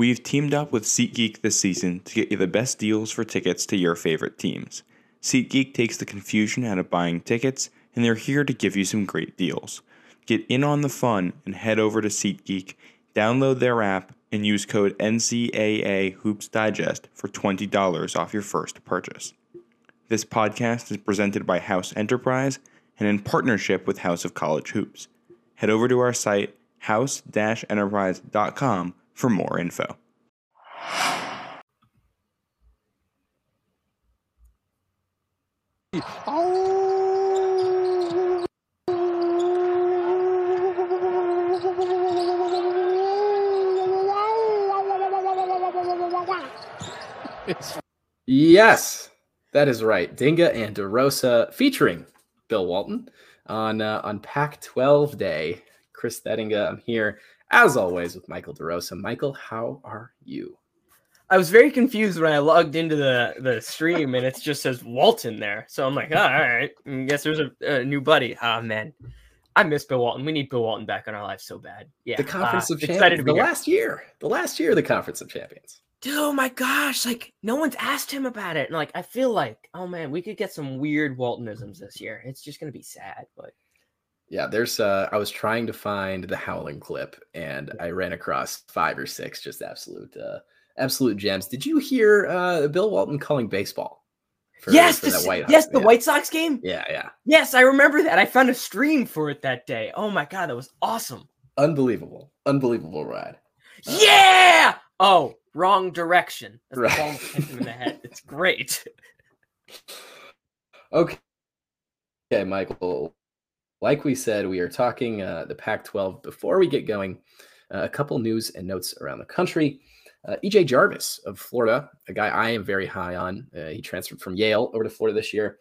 We've teamed up with SeatGeek this season to get you the best deals for tickets to your favorite teams. SeatGeek takes the confusion out of buying tickets, and they're here to give you some great deals. Get in on the fun and head over to SeatGeek, download their app, and use code NCAA Hoops Digest for $20 off your first purchase. This podcast is presented by House Enterprise and in partnership with House of College Hoops. Head over to our site, house-enterprise.com for more info. Yes, that is right. Dinga and DeRosa featuring Bill Walton on uh, on Pac-12 Day. Chris Thedinga, I'm here as always with Michael DeRosa. Michael, how are you? I was very confused when I logged into the the stream and it just says Walton there. So I'm like, oh, all right, I guess there's a, a, new buddy. Oh man, I miss Bill Walton. We need Bill Walton back in our lives so bad. Yeah, the Conference uh, of Champions. the here. last year, the last year, of the Conference of Champions. Dude, oh my gosh, like no one's asked him about it. And like I feel like, oh man, we could get some weird Waltonisms this year. It's just gonna be sad, but yeah, there's uh I was trying to find the howling clip and I ran across five or six just absolute uh absolute gems. Did you hear uh Bill Walton calling baseball? For, yes, for White yes, the yeah. White Sox game. Yeah, yeah. Yes, I remember that. I found a stream for it that day. Oh my god, that was awesome. Unbelievable, unbelievable ride. Yeah. Oh, wrong direction. That's right. the in the head. It's great. okay. Okay, Michael. Like we said, we are talking uh, the Pac 12. Before we get going, uh, a couple news and notes around the country. Uh, EJ Jarvis of Florida, a guy I am very high on. Uh, he transferred from Yale over to Florida this year.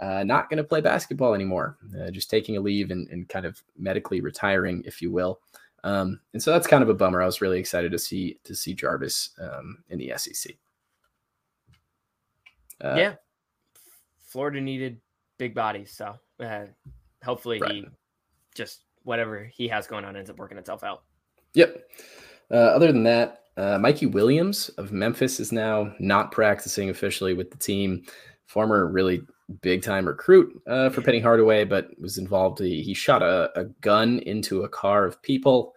Uh, not going to play basketball anymore, uh, just taking a leave and, and, kind of medically retiring, if you will. Um, and so that's kind of a bummer. I was really excited to see to see Jarvis um, in the SEC. Yeah, Florida needed big bodies, so uh, hopefully right. he just whatever he has going on ends up working itself out. Yep. Uh, other than that, uh, Mikey Williams of Memphis is now not practicing officially with the team. Former really big time recruit uh, for Penny Hardaway, but was involved. He, he shot a, a, gun into a car of people.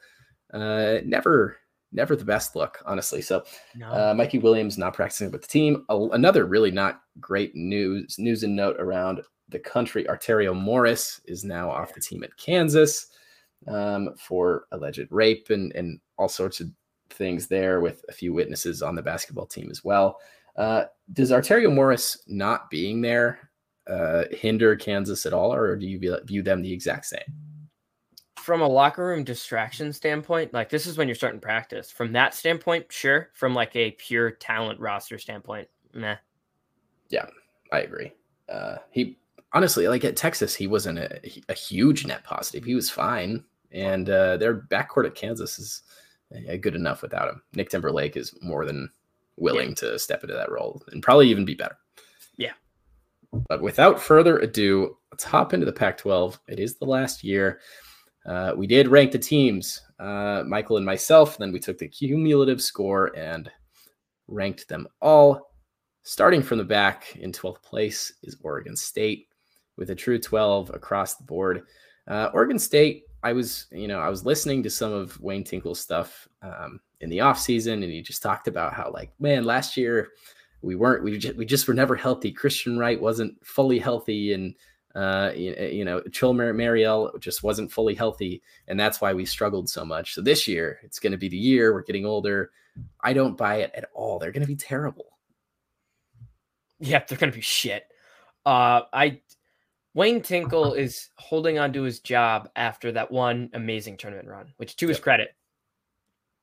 Uh, never, never the best look, honestly. So, no. uh, Mikey Williams not practicing with the team. A, another really not great news news and note around the country. Arterio Morris is now off the team at Kansas um, for alleged rape and and all sorts of things there with a few witnesses on the basketball team as well. Uh, does Arterio Morris not being there uh, hinder Kansas at all, or do you view them the exact same? From a locker room distraction standpoint, like this is when you're starting practice. From that standpoint, sure. From like a pure talent roster standpoint, meh. Yeah, I agree. Uh, he honestly, like at Texas, he wasn't a, a huge net positive. He was fine, and uh, their backcourt at Kansas is uh, good enough without him. Nick Timberlake is more than willing yeah. to step into that role and probably even be better. Yeah. But without further ado, let's hop into the Pac 12. It is the last year. Uh, we did rank the teams, uh, Michael and myself. Then we took the cumulative score and ranked them all. Starting from the back in 12th place is Oregon State with a true 12 across the board. Uh, Oregon State, I was, you know, I was listening to some of Wayne Tinkle's stuff um, in the offseason, and he just talked about how, like, man, last year we weren't we just, we just were never healthy. Christian Wright wasn't fully healthy, and uh, you, know Chol Mar- Marial just wasn't fully healthy, and that's why we struggled so much. So this year it's going to be the year we're getting older. I don't buy it at all. They're going to be terrible. Yeah, they're going to be shit. Uh, I Wayne Tinkle is holding on to his job after that one amazing tournament run, which to his credit,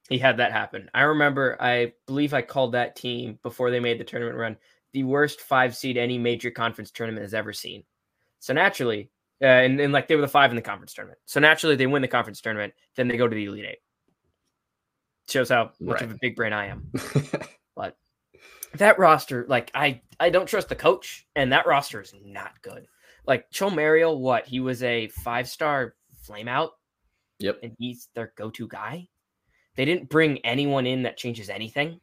he had that happen. I remember, I believe I called that team before they made the tournament run the worst five seed any major conference tournament has ever seen. So naturally, uh, and, and like they were the five in the conference tournament. So naturally, they win the conference tournament, then they go to the Elite Eight. Shows how much right. of a big brain I am. but that roster, like I, I don't trust the coach, and that roster is not good. Like Chol Marial, what he was a five star flame out. Yep. And he's their go to guy they didn't bring anyone in that changes anything.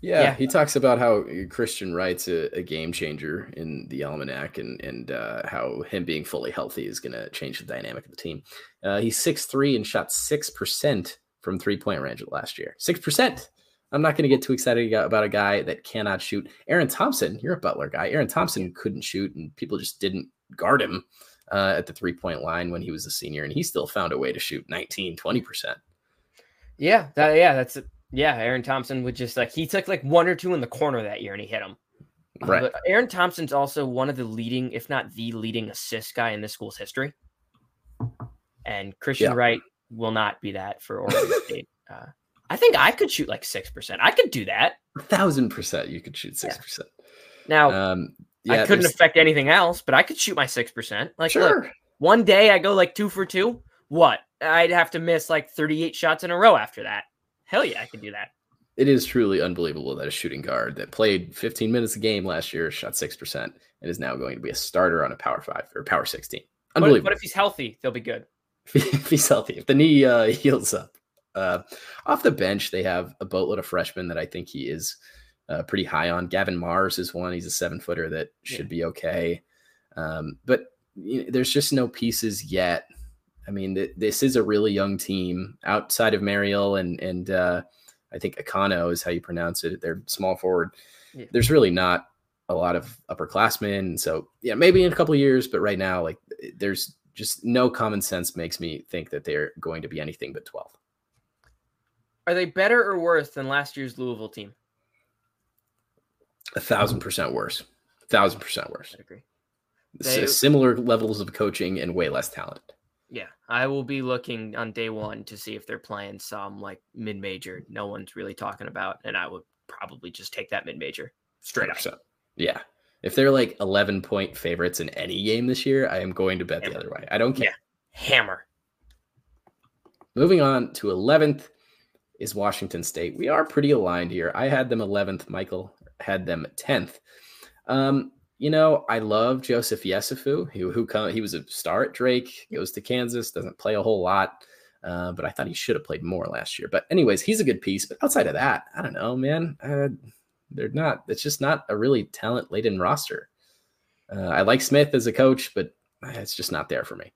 Yeah, Yeah. he talks about how Christian Wright's a, a game changer in the almanac, and and uh, how him being fully healthy is going to change the dynamic of the team. Uh, he's six three and shot six percent from three point range last year. Six percent. I'm not going to get too excited about a guy that cannot shoot. Aaron Thompson, you're a Butler guy. Aaron Thompson couldn't shoot, and people just didn't guard him uh, at the three point line when he was a senior, and he still found a way to shoot 19, 20 percent. Yeah, that yeah, that's yeah. Aaron Thompson would just like he took like one or two in the corner that year and he hit them. Right. But Aaron Thompson's also one of the leading, if not the leading assist guy in this school's history. And Christian Yeah. Wright will not be that for Oregon State. Uh, I think I could shoot like six percent. I could do that. A thousand percent, you could shoot six percent. Now Um, I couldn't there's- affect anything else, but I could shoot my six percent. Like, look, Sure. one day I go like two for two. What? I'd have to miss like thirty-eight shots in a row after that. Hell yeah, I could do that. It is truly unbelievable that a shooting guard that played 15 minutes a game last year shot 6% and is now going to be a starter on a power five or power 16. But, Unbelievable. but if he's healthy, they'll be good. if he's healthy, if the knee uh, heals up. Uh, off the bench, they have a boatload of freshmen that I think he is uh, pretty high on. Gavin Marrs is one. He's a seven footer that should be okay. Um, but you know, there's just no pieces yet. I mean, th- this is a really young team outside of Marial and and uh, I think Akanno is how you pronounce it. They're small forward. Yeah. There's really not a lot of upperclassmen. So yeah, maybe in a couple of years, but right now, like there's just no common sense makes me think that they're going to be anything but 12. Are they better or worse than last year's Louisville team? A thousand percent worse. A thousand percent worse. I agree. They- similar levels of coaching and way less talent. Yeah, I will be looking on day one to see if they're playing some like mid major. No one's really talking about, and I would probably just take that mid major straight up. 100%. Yeah. If they're like 11 point favorites in any game this year, I am going to bet the other way. I don't care. Yeah. Hammer. Moving on to 11th is Washington State. We are pretty aligned here. I had them 11th. Michael had them 10th. Um, you know, I love Joseph Yesufu, who who come, he was a star at Drake, goes to Kansas, doesn't play a whole lot, uh, but I thought he should have played more last year. But anyways, he's a good piece. But outside of that, I don't know, man. Uh, they're not. It's just not a really talent laden roster. Uh, I like Smith as a coach, but it's just not there for me.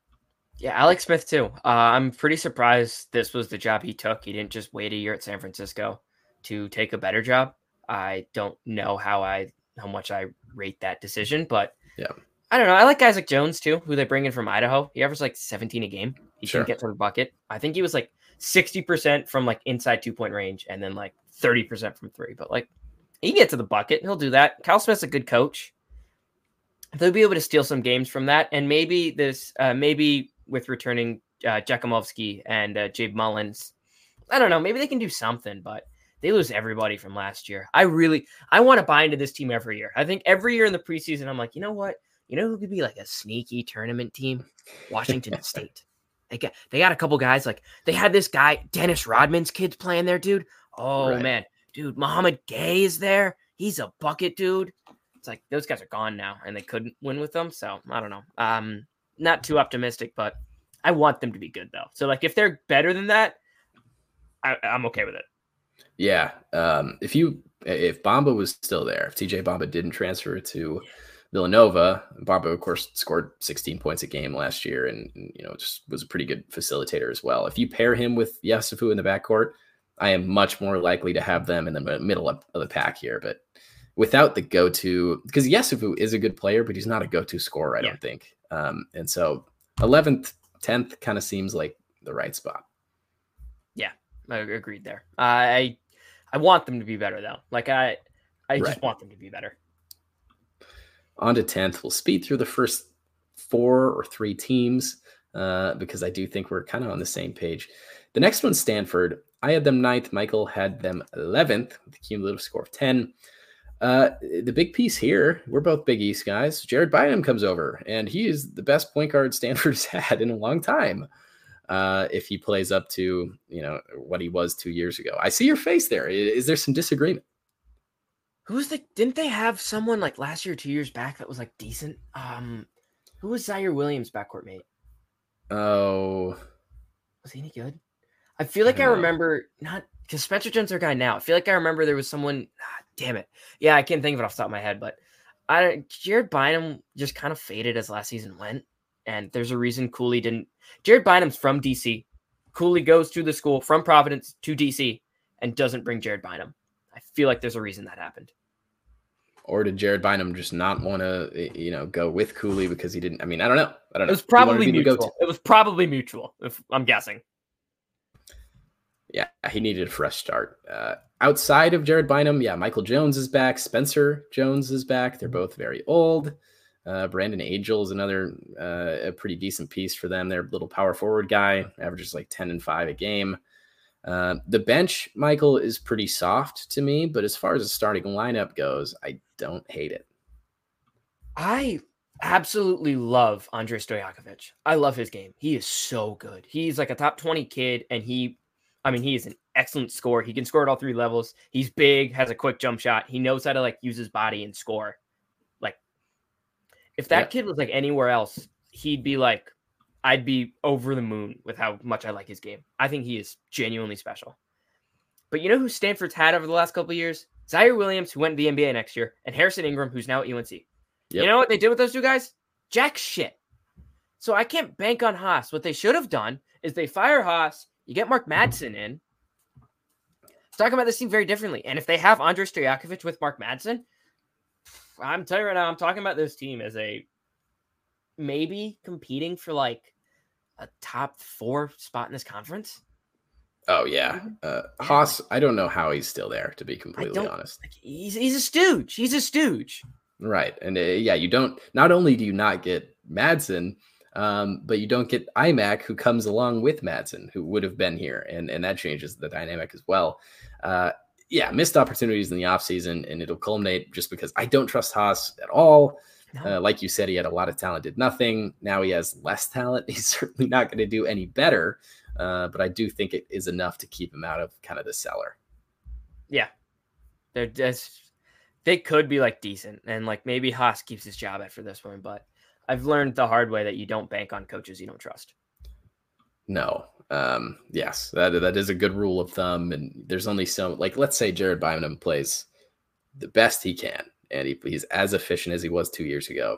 Yeah, Alex Smith too. Uh, I'm pretty surprised this was the job he took. He didn't just wait a year at San Francisco to take a better job. I don't know how I how much I rate that decision, but Yeah. I don't know. I like Isaac Jones too, who they bring in from Idaho. He averaged like 17 a game. He Sure. can get to the bucket. I think he was like 60% from like inside two point range and then like 30% from three. But like he can get to the bucket. He'll do that. Kyle Smith's a good coach. They'll be able to steal some games from that. And maybe this, uh, maybe with returning uh, and uh, Jabe Mullins, I don't know. Maybe they can do something, but they lose everybody from last year. I really, I want to buy into this team every year. I think every year in the preseason, I'm like, you know what? You know who could be like a sneaky tournament team? Washington State. They got they got a couple guys like they had this guy Dennis Rodman's kids playing there, dude. Oh Right. man, dude, Mouhamed Gueye is there. He's a bucket, dude. It's like those guys are gone now, and they couldn't win with them. So I don't know. Um, not too optimistic, but I want them to be good though. So like if they're better than that, I, I'm okay with it. Yeah. Um, if you if Bamba was still there, if TJ Bamba didn't transfer to Villanova, Bamba of course scored 16 points a game last year and and, you know just was a pretty good facilitator as well. If you pair him with Yesufu in the backcourt, I am much more likely to have them in the middle of, of the pack here. But without the go-to, because Yesufu is a good player, but he's not a go-to scorer, I Yeah. don't think. Um, and so 11th, 10th kind of seems like the right spot. Yeah, I agreed there. I I want them to be better though. Like I I just want them to be better. on to 10th. We'll speed through the first four or three teams uh, because I do think we're kind of on the same page. The next one's Stanford. I had them ninth. Michael had them 11th with a cumulative score of 10. Uh, the big piece here, we're both Big East guys. Jared Bynum comes over, and he is the best point guard Stanford's had in a long time. Uh, if he plays up to you know what he was two years ago, I see your face there. Is there some disagreement? Who's the didn't they have someone like last year, two years back that was like decent? Um who was Ziaire Williams backcourt mate? Oh, Was he any good? I feel like I, I know. remember not because Spencer Jones their guy now. I feel like I remember there was someone. ah, damn it. Yeah, I can't think of it off the top of my head, but I don't- Jared Bynum just kind of faded as last season went, and there's a reason Cooley didn't. Jared Bynum's from DC. Cooley goes to the school from Providence to DC and doesn't bring Jared Bynum. I feel like there's a reason that happened. Or did Jared Bynum just not want to, you know, go with Cooley because he didn't? I mean, I don't know. I don't know. It was probably to be the mutual. It was probably mutual. If I'm guessing. Yeah, he needed a fresh start. Uh, outside of Jared Bynum, yeah, Michael Jones is back. Spencer Jones is back. They're both very old. Uh, Brandon Angel is another uh, a pretty decent piece for them. They're a little power forward guy, averages like 10 and 5 a game. Uh, the bench, Michael, is pretty soft to me, but as far as the starting lineup goes, I don't hate it. I absolutely love Andrei Stojakovic. I love his game. He is so good. He's like a top 20 kid, and he, I mean, he is an excellent scorer. He can score at all three levels. He's big, has a quick jump shot. He knows how to like use his body and score. Like, if that Yeah. kid was like anywhere else, he'd be like, I'd be over the moon with how much I like his game. I think he is genuinely special. But you know who Stanford's had over the last couple of years? Ziaire Williams, who went to the NBA next year, and Harrison Ingram, who's now at UNC. Yep. You know what they did with those two guys? Jack shit. So I can't bank on Haas. What they should have done is they fire Haas, you get Mark Madsen in. Talking about this team very differently. And if they have Andrei Stojakovic with Mark Madsen, I'm telling you right now, I'm talking about this team as a maybe competing for like a top four spot in this conference. Oh yeah, uh, Haas. I don't know how he's still there, to be completely honest. Like he's he's a stooge. He's a stooge. Right. And uh, yeah, you don't, not only do you not get Madsen, um, but you don't get Aimaq who comes along with Madsen, who would have been here. And, and that changes the dynamic as well. Uh, yeah, missed opportunities in the offseason, and it'll culminate just because I don't trust Haas at all. No. Uh, like you said, he had a lot of talent, did nothing. Now he has less talent. He's certainly not going to do any better. Uh, but I do think it is enough to keep him out of kind of the cellar. Yeah, they're just they could be like decent and like maybe Haas keeps his job after this one, but I've learned the hard way that you don't bank on coaches you don't trust. No. Um, yes, that that is a good rule of thumb. And there's only so like let's say Jared Bynum plays the best he can, and he, he's as efficient as he was two years ago.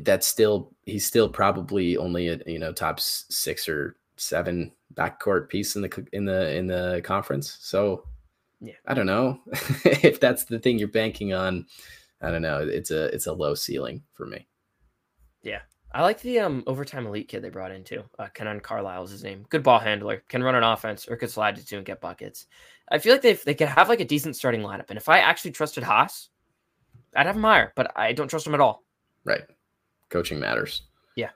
That's still he's still probably only a you know top six or seven backcourt piece in the in the in the conference. So Yeah. I don't know if that's the thing you're banking on. I don't know. It's a it's a low ceiling for me. Yeah. I like the um overtime elite kid they brought in too. Uh, Kanaan Carlyle is his name. Good ball handler, can run an offense or could slide to two and get buckets. I feel like they they could have like a decent starting lineup. And if I actually trusted Haas, I'd have him higher, but I don't trust him at all. Right. Coaching matters. Yeah.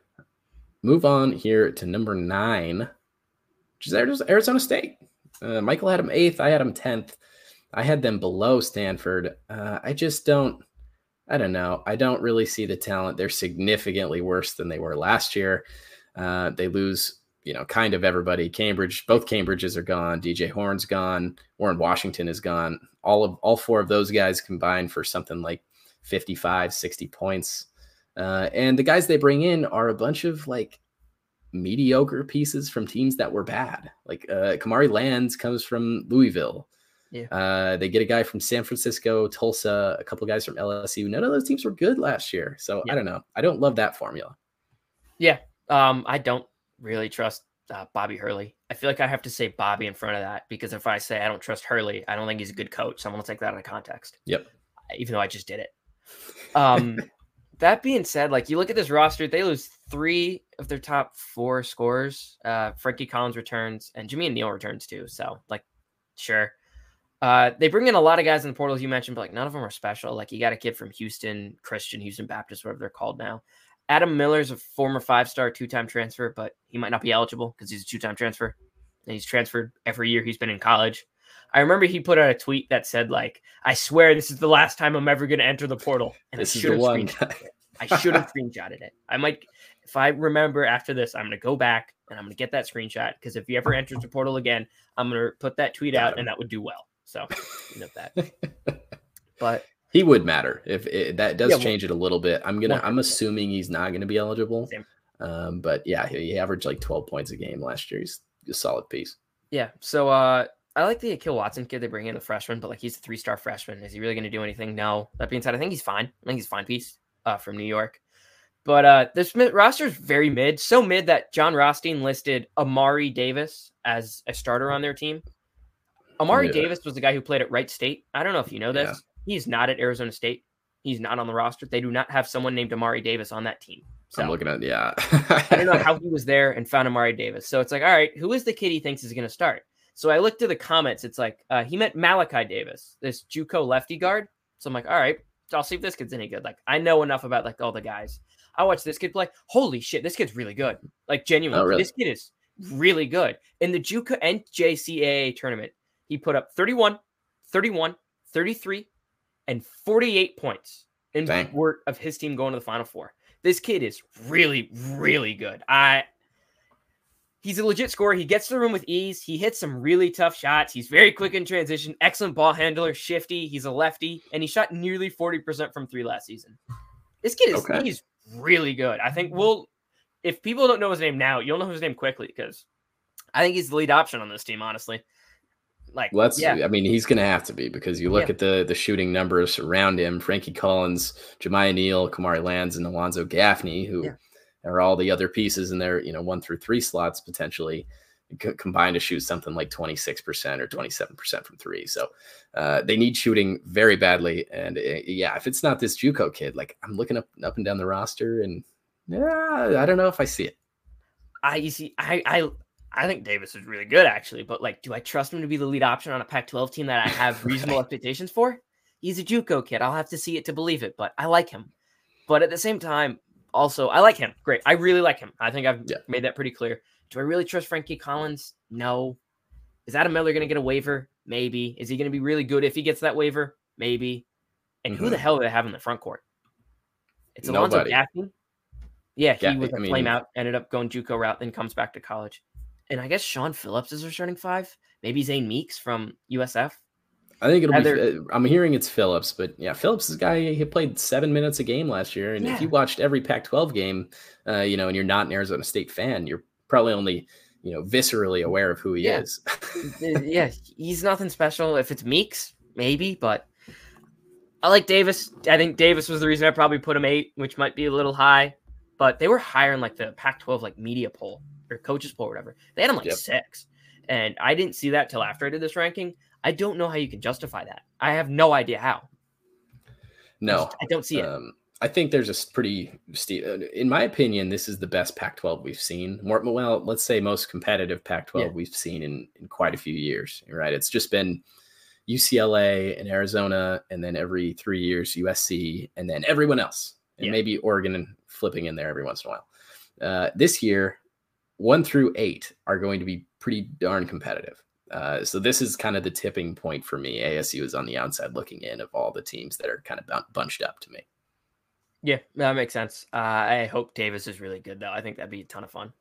Move on here to number nine, which is Arizona State. Uh, Michael had them eighth. I had them 10th. I had them below Stanford. Uh, I just don't, I don't know. I don't really see the talent. They're significantly worse than they were last year. Uh, they lose, you know, kind of everybody. Cambridge, both Cambridges are gone. DJ Horne's gone. Warren Washington is gone. All of all four of those guys combined for something like 55, 60 points. Uh, and the guys they bring in are a bunch of like mediocre pieces from teams that were bad. Like uh, Kamari Lands comes from Louisville. Yeah. Uh, they get a guy from San Francisco, Tulsa, a couple guys from LSU. None of those teams were good last year. So Yeah. I don't know. I don't love that formula. Yeah. Um, I don't really trust uh, Bobby Hurley. I feel like I have to say Bobby in front of that because if I say I don't trust Hurley, I don't think he's a good coach. Someone will take that out of context. Yep. Even though I just did it. Um, that being said, like you look at this roster, they lose three of their top four scorers. Uh, Frankie Collins returns and Jamiya Neal returns too. So like, sure. Uh, they bring in a lot of guys in the portals you mentioned, but like none of them are special. Like you got a kid from Houston, Christian, Houston Baptist, whatever they're called now. Adam Miller's a former five-star two-time transfer, but he might not be eligible because he's a two-time transfer. And he's transferred every year he's been in college. I remember he put out a tweet that said, like, I swear this is the last time I'm ever gonna enter the portal. And This I is should the have screenshotted it. I should have screenshotted it. I might if I remember after this, I'm gonna go back and I'm gonna get that screenshot because if he ever enters the portal again, I'm gonna put that tweet out and that would do well. So you know that. But he would matter if it, that does Yeah, well- change it a little bit. I'm gonna. I'm assuming he's not gonna be eligible. Um, but yeah, he, averaged like 12 points a game last year. He's a solid piece. Yeah. So uh I like the Akil Watson kid they bring in, the freshman, but like he's a three star freshman. Is he really going to do anything? No. That being said, I think he's fine. I think he's a fine piece uh, from New York. But uh, this roster is very mid, so mid that Jon Rothstein listed Amari Davis as a starter on their team. Amari yeah. Davis was the guy who played at Wright State. I don't know if you know this. Yeah. He's not at Arizona State. He's not on the roster. They do not have someone named Amari Davis on that team. So, I'm looking at yeah. I don't know how he was there and found Amari Davis. So it's like, all right, who is the kid he thinks is going to start? So I looked to the comments. It's like uh, he met Malachi Davis, this JUCO lefty guard. So I'm like, all right, I'll see if this kid's any good. Like I know enough about like all the guys. I watched this kid play. Holy shit, this kid's really good. Like genuinely, oh, really? this kid is really good. In the JUCO NJCAA tournament, he put up 31, 31, 33, and 48 points in Dang. work of his team going to the final four. This kid is really, really good. I he's a legit scorer. He gets to the room with ease. He hits some really tough shots. He's very quick in transition, excellent ball handler, shifty. He's a lefty, and he shot nearly 40% from three last season. This kid is okay. he's really good. I think we'll if people don't know his name now, you'll know his name quickly because I think he's the lead option on this team, honestly. Like let's yeah. I mean, he's gonna have to be because you look yeah. at the the shooting numbers around him, Frankie Collins, Jamiya Neal, Kamari Lands, and Alonzo Gaffney, who yeah or all the other pieces in there, you know, one through three slots potentially combined to shoot something like 26% or 27% from three. So uh, they need shooting very badly. And uh, yeah, if it's not this Juco kid, like I'm looking up up and down the roster and yeah, I don't know if I see it. I you see, I I I think Davis is really good actually, but like, do I trust him to be the lead option on a Pac-12 team that I have reasonable expectations for? He's a JUCO kid. I'll have to see it to believe it, but I like him. But at the same time, also, I like him. Great. I really like him. I think I've yeah. made that pretty clear. Do I really trust Frankie Collins? No. Is Adam Miller going to get a waiver? Maybe. Is he going to be really good if he gets that waiver? Maybe. And mm-hmm. who the mm-hmm. hell do they have in the front court? It's Alonzo Gaffney. Yeah, he was a I mean, flame out, ended up going JUCO route, then comes back to college. And I guess Sean Phillips is returning five. Maybe Zane Meeks from USF. I think it'll Either, be. I'm hearing it's Phillips, but yeah, Phillips is a guy. He played seven minutes a game last year, and yeah. if you watched every Pac-12 game, uh, you know, and you're not an Arizona State fan, you're probably only you know viscerally aware of who he yeah. is. yeah, he's nothing special. If it's Meeks, maybe, but I like Davis. I think Davis was the reason I probably put him eight, which might be a little high, but they were higher in like the Pac-12 like media poll or coaches poll, or whatever. They had him like yep. six, and I didn't see that till after I did this ranking. I don't know how you can justify that. I have no idea how. No, I don't see it. Um, I think there's a pretty steep. Uh, in my opinion, this is the best Pac-12 we've seen. More well, let's say most competitive Pac-12 yeah. we've seen in, in quite a few years. Right? It's just been UCLA and Arizona, and then every three years USC, and then everyone else, and yeah. maybe Oregon and flipping in there every once in a while. Uh, this year, one through eight are going to be pretty darn competitive. Uh, so this is kind of the tipping point for me. ASU is on the outside looking in of all the teams that are kind of bunched up to me. Yeah, that makes sense. Uh, I hope Davis is really good though. I think that'd be a ton of fun.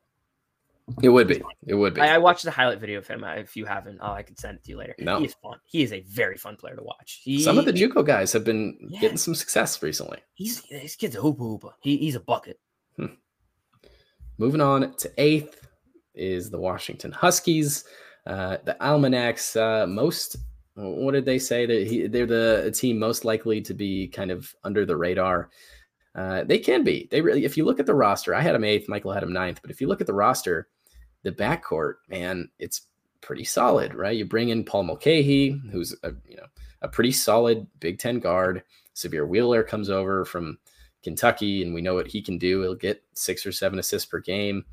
It would be. It would be. I, I, watched the highlight video of him. Uh, if you haven't, oh, I could send it to you later. No, he is fun. He is a very fun player to watch. He, some of the JUCO guys have been yeah. getting some success recently. He's this kid's a hoopa hoopa. He, he's a bucket. Moving on to eighth is the Washington Huskies. Uh, the Almanacs uh, most what did they say that he, they're the team most likely to be kind of under the radar. Uh, they can be. They really, if you look at the roster, I had them eighth, Michael had them ninth, but if you look at the roster, the backcourt, man, it's pretty solid, right? You bring in Paul Mulcahy, who's a you know a pretty solid Big Ten guard. Sahvir Wheeler comes over from Kentucky, and we know what he can do. He'll get six or seven assists per game.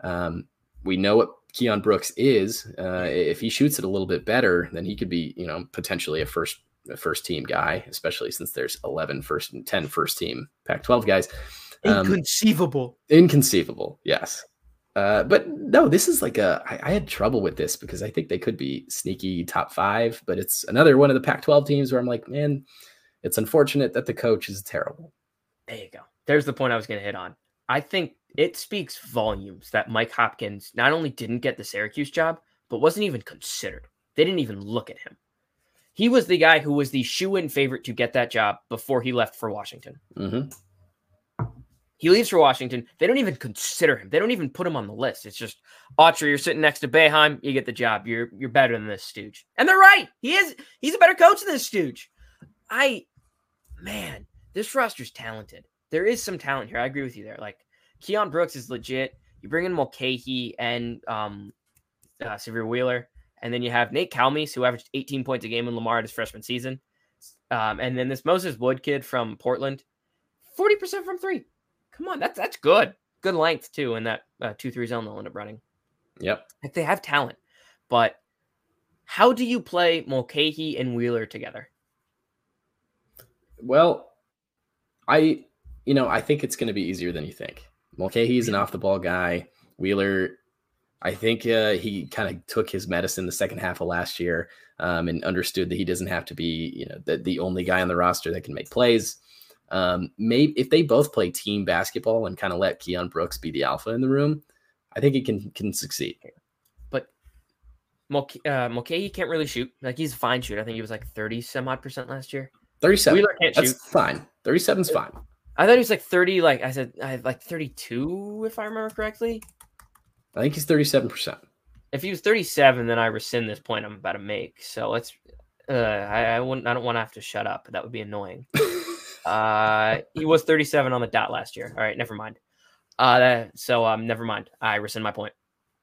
Um, we know what Keon Brooks is. Uh, if he shoots it a little bit better, then he could be, you know, potentially a first a first team guy, especially since there's 11 first and 10 first team Pac 12 guys. Um, inconceivable. Inconceivable. Yes. Uh, but no, this is like a. I, I had trouble with this because I think they could be sneaky top five, but it's another one of the Pac 12 teams where I'm like, man, it's unfortunate that the coach is terrible. There you go. There's the point I was going to hit on. I think it speaks volumes that Mike Hopkins not only didn't get the Syracuse job, but wasn't even considered. They didn't even look at him. He was the guy who was the shoe in favorite to get that job before he left for Washington. Mm-hmm. He leaves for Washington. They don't even consider him. They don't even put him on the list. It's just Autry, you're sitting next to Boeheim, you get the job. You're you're better than this stooge. And they're right. He is he's a better coach than this stooge. I man, this roster's talented. There is some talent here. I agree with you there. Like Keon Brooks is legit. You bring in Mulcahy and um uh, Sahvir Wheeler, and then you have Nate Calmese, who averaged 18 points a game in Lamar at his freshman season. Um, and then this Moses Wood kid from Portland, 40% from three. Come on, that's that's good. Good length too in that uh, two three zone they'll end up running. Yep. Like they have talent, but how do you play Mulcahy and Wheeler together? Well, I you know I think it's going to be easier than you think. Mulcahy's an off the ball guy. Wheeler, I think uh, he kind of took his medicine the second half of last year um, and understood that he doesn't have to be you know the, the only guy on the roster that can make plays. Um, maybe if they both play team basketball and kind of let Keon Brooks be the alpha in the room, I think he can can succeed. But Mulcahy, uh, Mulcahy can't really shoot. Like he's a fine shooter. I think he was like thirty some odd percent last year. 37. Wheeler can't That's shoot. fine. 37's fine. I thought he was like thirty. Like I said, I like thirty-two if I remember correctly. I think he's 37%. If he was thirty-seven, then I rescind this point I'm about to make. So let's. Uh, I, I wouldn't. I don't want to have to shut up. That would be annoying. Uh, he was 37 on the dot last year. All right, never mind. Uh, so um, never mind. I rescind my point.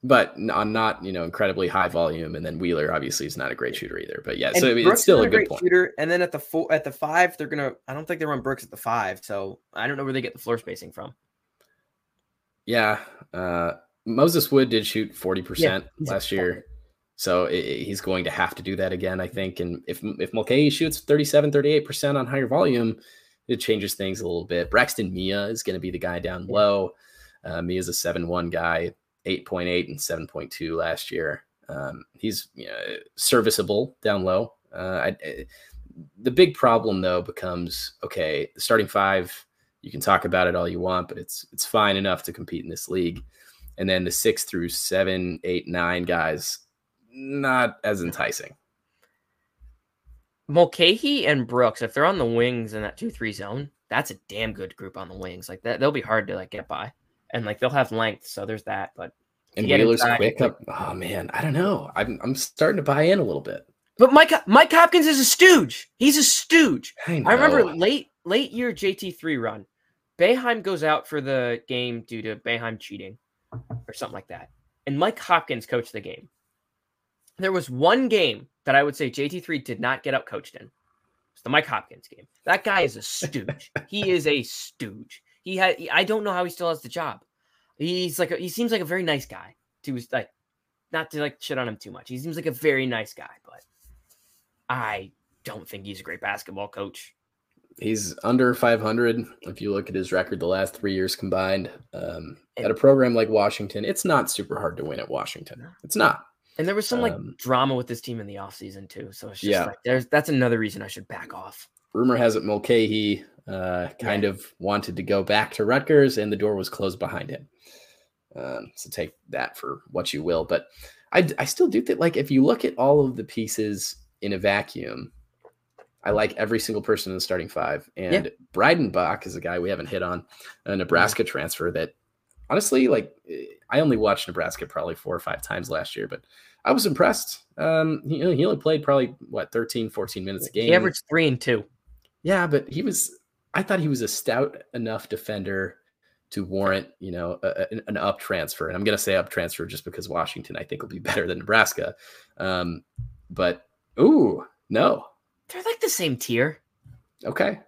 But on not, you know, incredibly high volume. And then Wheeler obviously is not a great shooter either. But yeah, And so I mean, Brooks it's still is a good great point. shooter. And then at the four, at the five, they're gonna. I don't think they run Brooks at the five, so I don't know where they get the floor spacing from. Yeah. Uh, Moses Wood did shoot 40% last year. So he's going to have to do that again, I think. And if if Mulcahy shoots 37, 38% on higher volume, it changes things a little bit. Braxton Meah is going to be the guy down low. Uh, Meah's a 7 1 guy, 8.8 and 7.2 last year. Um, he's you know, serviceable down low. Uh, I, I- the big problem, though, becomes okay, the starting five, you can talk about it all you want, but it's it's fine enough to compete in this league. And then the six through seven, eight, nine guys, not as enticing. Mulcahy and Brooks, if they're on the wings in that two three zone, that's a damn good group on the wings. Like that, they'll be hard to like get by, and like they'll have length, so there's that. But And Wheeler's inside, quick up. Oh man, I don't know. I'm I'm starting to buy in a little bit. but Mike Mike Hopkins is a stooge. He's a stooge. I, I remember late late year JT three run. Boeheim goes out for the game due to Boeheim cheating or something like that. And Mike Hopkins coached the game. There was one game that I would say JT3 did not get out coached in. It's the Mike Hopkins game. That guy is a stooge. he is a stooge. He had I don't know how he still has the job. He's like a, he seems like a very nice guy. To his like not to like shit on him too much. He seems like a very nice guy, but I don't think he's a great basketball coach. He's under 500. If you look at his record the last three years combined, um, And- at a program like Washington, it's not super hard to win at Washington. It's not. And there was some like Um, drama with this team in the offseason too. So it's just Yeah. like there's that's another reason I should back off. Rumor has it Mulcahy uh, kind of wanted to go back to Rutgers, and the door was closed behind him. Um, so take that for what you will. But I, I still do think, like, if you look at all of the pieces in a vacuum, I like every single person in the starting five. And Breidenbach is a guy we haven't hit on, a Nebraska transfer that honestly, like, eh, I only watched Nebraska probably four or five times last year, but I was impressed. Um, he, he only played probably what 13, 14 minutes a game. He averaged three and two. Yeah, but he was. I thought he was a stout enough defender to warrant, you know, a, an up transfer. And I'm going to say up transfer just because Washington, I think, will be better than Nebraska. Um, but ooh, no, They're like the same tier. okay.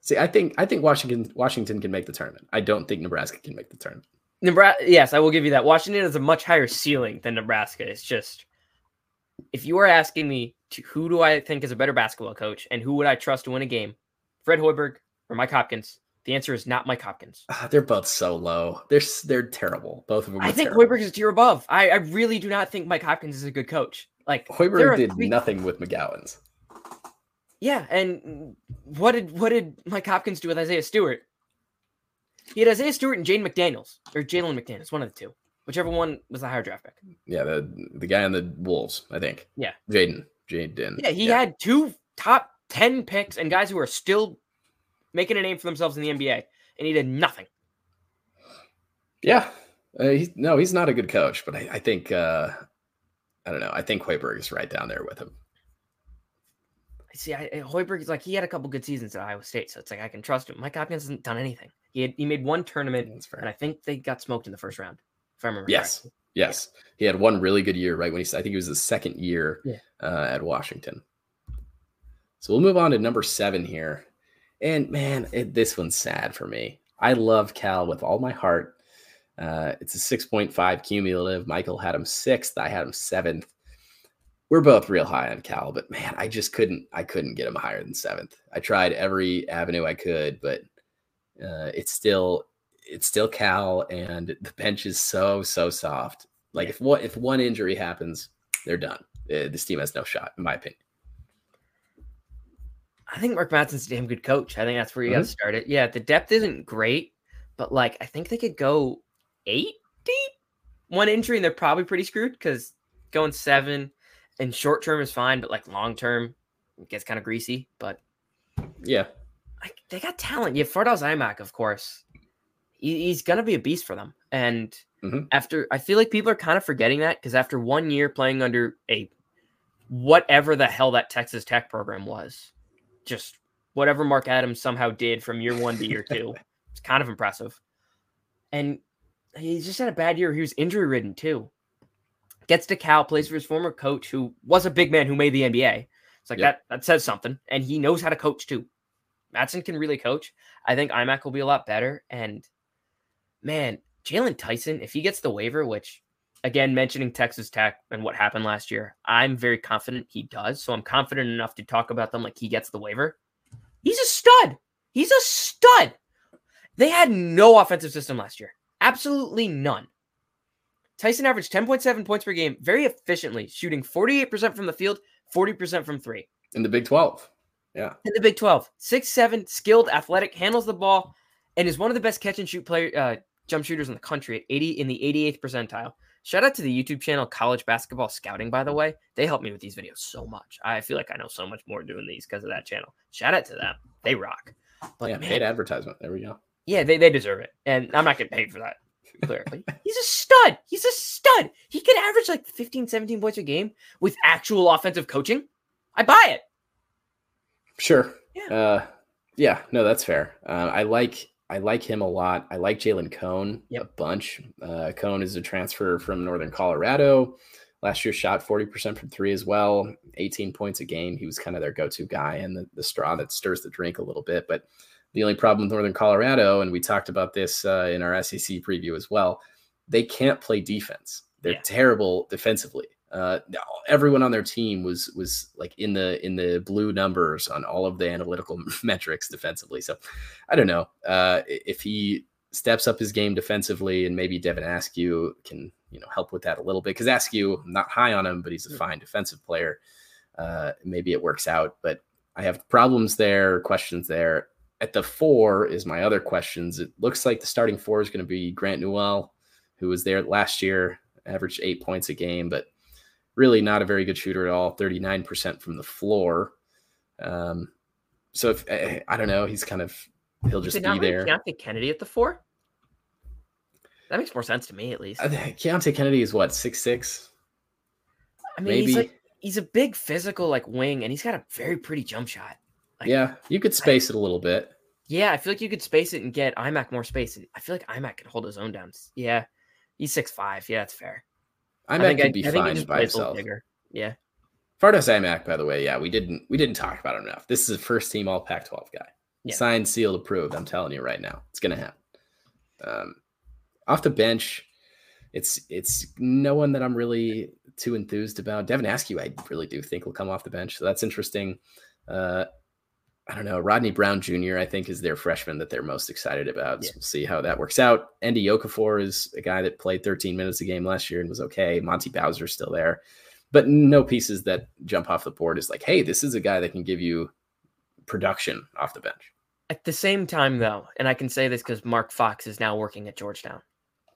See, I think I think Washington Washington can make the tournament. I don't think Nebraska can make the tournament. Nebraska, yes, I will give you that. Washington has a much higher ceiling than Nebraska. It's just if you are asking me to who do I think is a better basketball coach and who would I trust to win a game, Fred Hoiberg or Mike Hopkins, the answer is not Mike Hopkins. Ah, they're both so low. They're they're terrible. Both of them. I think. Hoiberg is a tier above. I, I really do not think Mike Hopkins is a good coach. Like Hoiberg did three- nothing with McGowens. Yeah, and what did what did Mike Hopkins do with Isaiah Stewart? He had Isaiah Stewart and Jane McDaniels or Jalen McDaniels, one of the two, whichever one was the higher draft pick. Yeah, the the guy on the Wolves, I think. Yeah. Jaden. Jaden. Yeah, he had two top ten picks and guys who are still making a name for themselves in the NBA, and he did nothing. Yeah, uh, he's, no, he's not a good coach, but I, I think uh, I don't know. I think Hoiberg is right down there with him. See, I, Hoiberg is like he had a couple good seasons at Iowa State, so it's like I can trust him. Mike Hopkins hasn't done anything. He had, he made one tournament, and I think they got smoked in the first round. If I remember. Yes, yes, he had one really good year, right when he I think it was the second year yeah. uh, at Washington. So we'll move on to number seven here, and man, it, this one's sad for me. I love Cal with all my heart. Uh, it's a 6.5 cumulative. Michael had him sixth. I had him seventh. We're both real high on Cal, but man, I just couldn't. I couldn't get him higher than seventh. I tried every avenue I could, but uh, it's still it's still Cal, and the bench is so so soft. Like if what if one injury happens, they're done. Uh, this team has no shot, in my opinion. I think Mark Madsen's a damn good coach. I think that's where you mm-hmm. got to start it. Yeah, the depth isn't great, but like I think they could go eight deep. One injury and they're probably pretty screwed because going seven and short term is fine, but like long term it gets kind of greasy. But yeah, I, they got talent. You have Fardaws Aimaq, of course. He, he's gonna be a beast for them. And mm-hmm. after I feel like people are kind of forgetting that because after one year playing under a whatever the hell that Texas Tech program was, just whatever Mark Adams somehow did from year one to year two, it's kind of impressive. And he just had a bad year. He was injury ridden too. Gets to Cal, plays for his former coach, who was a big man who made the NBA. It's like yep. that that says something, and he knows how to coach too. Madsen can really coach. I think Aimaq will be a lot better. And man, Jaylon Tyson, if he gets the waiver, which again mentioning Texas Tech and what happened last year, I'm very confident he does. So I'm confident enough to talk about them like he gets the waiver. He's a stud. He's a stud. They had no offensive system last year. Absolutely none. Tyson averaged 10.7 points per game very efficiently, shooting 48% from the field, 40% from three. In the Big 12. Yeah. In the Big 12. Six, seven, skilled, athletic, handles the ball, and is one of the best catch and shoot player uh, jump shooters in the country at 80 in the 88th percentile. Shout out to the YouTube channel College Basketball Scouting, by the way. They help me with these videos so much. I feel like I know so much more doing these because of that channel. Shout out to them. They rock. But yeah, man, paid advertisement. There we go. Yeah, they, they deserve it. And I'm not getting paid for that. Clearly. He's a stud. He's a stud. He could average like 15, 17 points a game with actual offensive coaching. I buy it. Sure. Yeah. Uh, yeah, no, that's fair. Uh, I like I like him a lot. I like Jalen Cone yep. a bunch. Uh, Cone is a transfer from Northern Colorado. Last year shot 40% from three as well, 18 points a game. He was kind of their go-to guy and the, the straw that stirs the drink a little bit. But the only problem with Northern Colorado, and we talked about this uh, in our SEC preview as well, they can't play defense. They're yeah. terrible defensively. Uh, everyone on their team was was like in the in the blue numbers on all of the analytical metrics defensively. So I don't know uh, if he steps up his game defensively, and maybe Devin Askew can you know help with that a little bit because Askew I'm not high on him, but he's a fine defensive player. Uh, maybe it works out, but I have problems there, questions there. At the four is my other questions. It looks like the starting four is going to be Grant Newell, who was there last year, averaged eight points a game, but really not a very good shooter at all. Thirty nine percent from the floor. Um, so if eh, I don't know, he's kind of he'll just be there. Keonte Kennedy at the four. That makes more sense to me, at least. Keonte Kennedy is what six six. I mean, Maybe. he's like he's a big physical like wing, and he's got a very pretty jump shot. Like, yeah, you could space I, it a little bit. Yeah, I feel like you could space it and get Aimaq more space. And I feel like Aimaq can hold his own down. Yeah, he's six five. Yeah, that's fair. Aimaq could be I fine by himself. Bigger. Yeah. Fardaws Aimaq, by the way, yeah, we didn't we didn't talk about him enough. This is a first team All Pac-12 guy. Yeah. Signed, sealed, approved. I'm telling you right now, it's gonna happen. Um, off the bench, it's it's no one that I'm really too enthused about. Devin Askew, I really do think will come off the bench, so that's interesting. Uh, I don't know. Rodney Brown Jr. I think is their freshman that they're most excited about. So we'll see how that works out. Andy Okafor is a guy that played 13 minutes a game last year and was okay. Monty Bowser's still there, but no pieces that jump off the board is like, hey, this is a guy that can give you production off the bench. At the same time, though, and I can say this because Mark Fox is now working at Georgetown.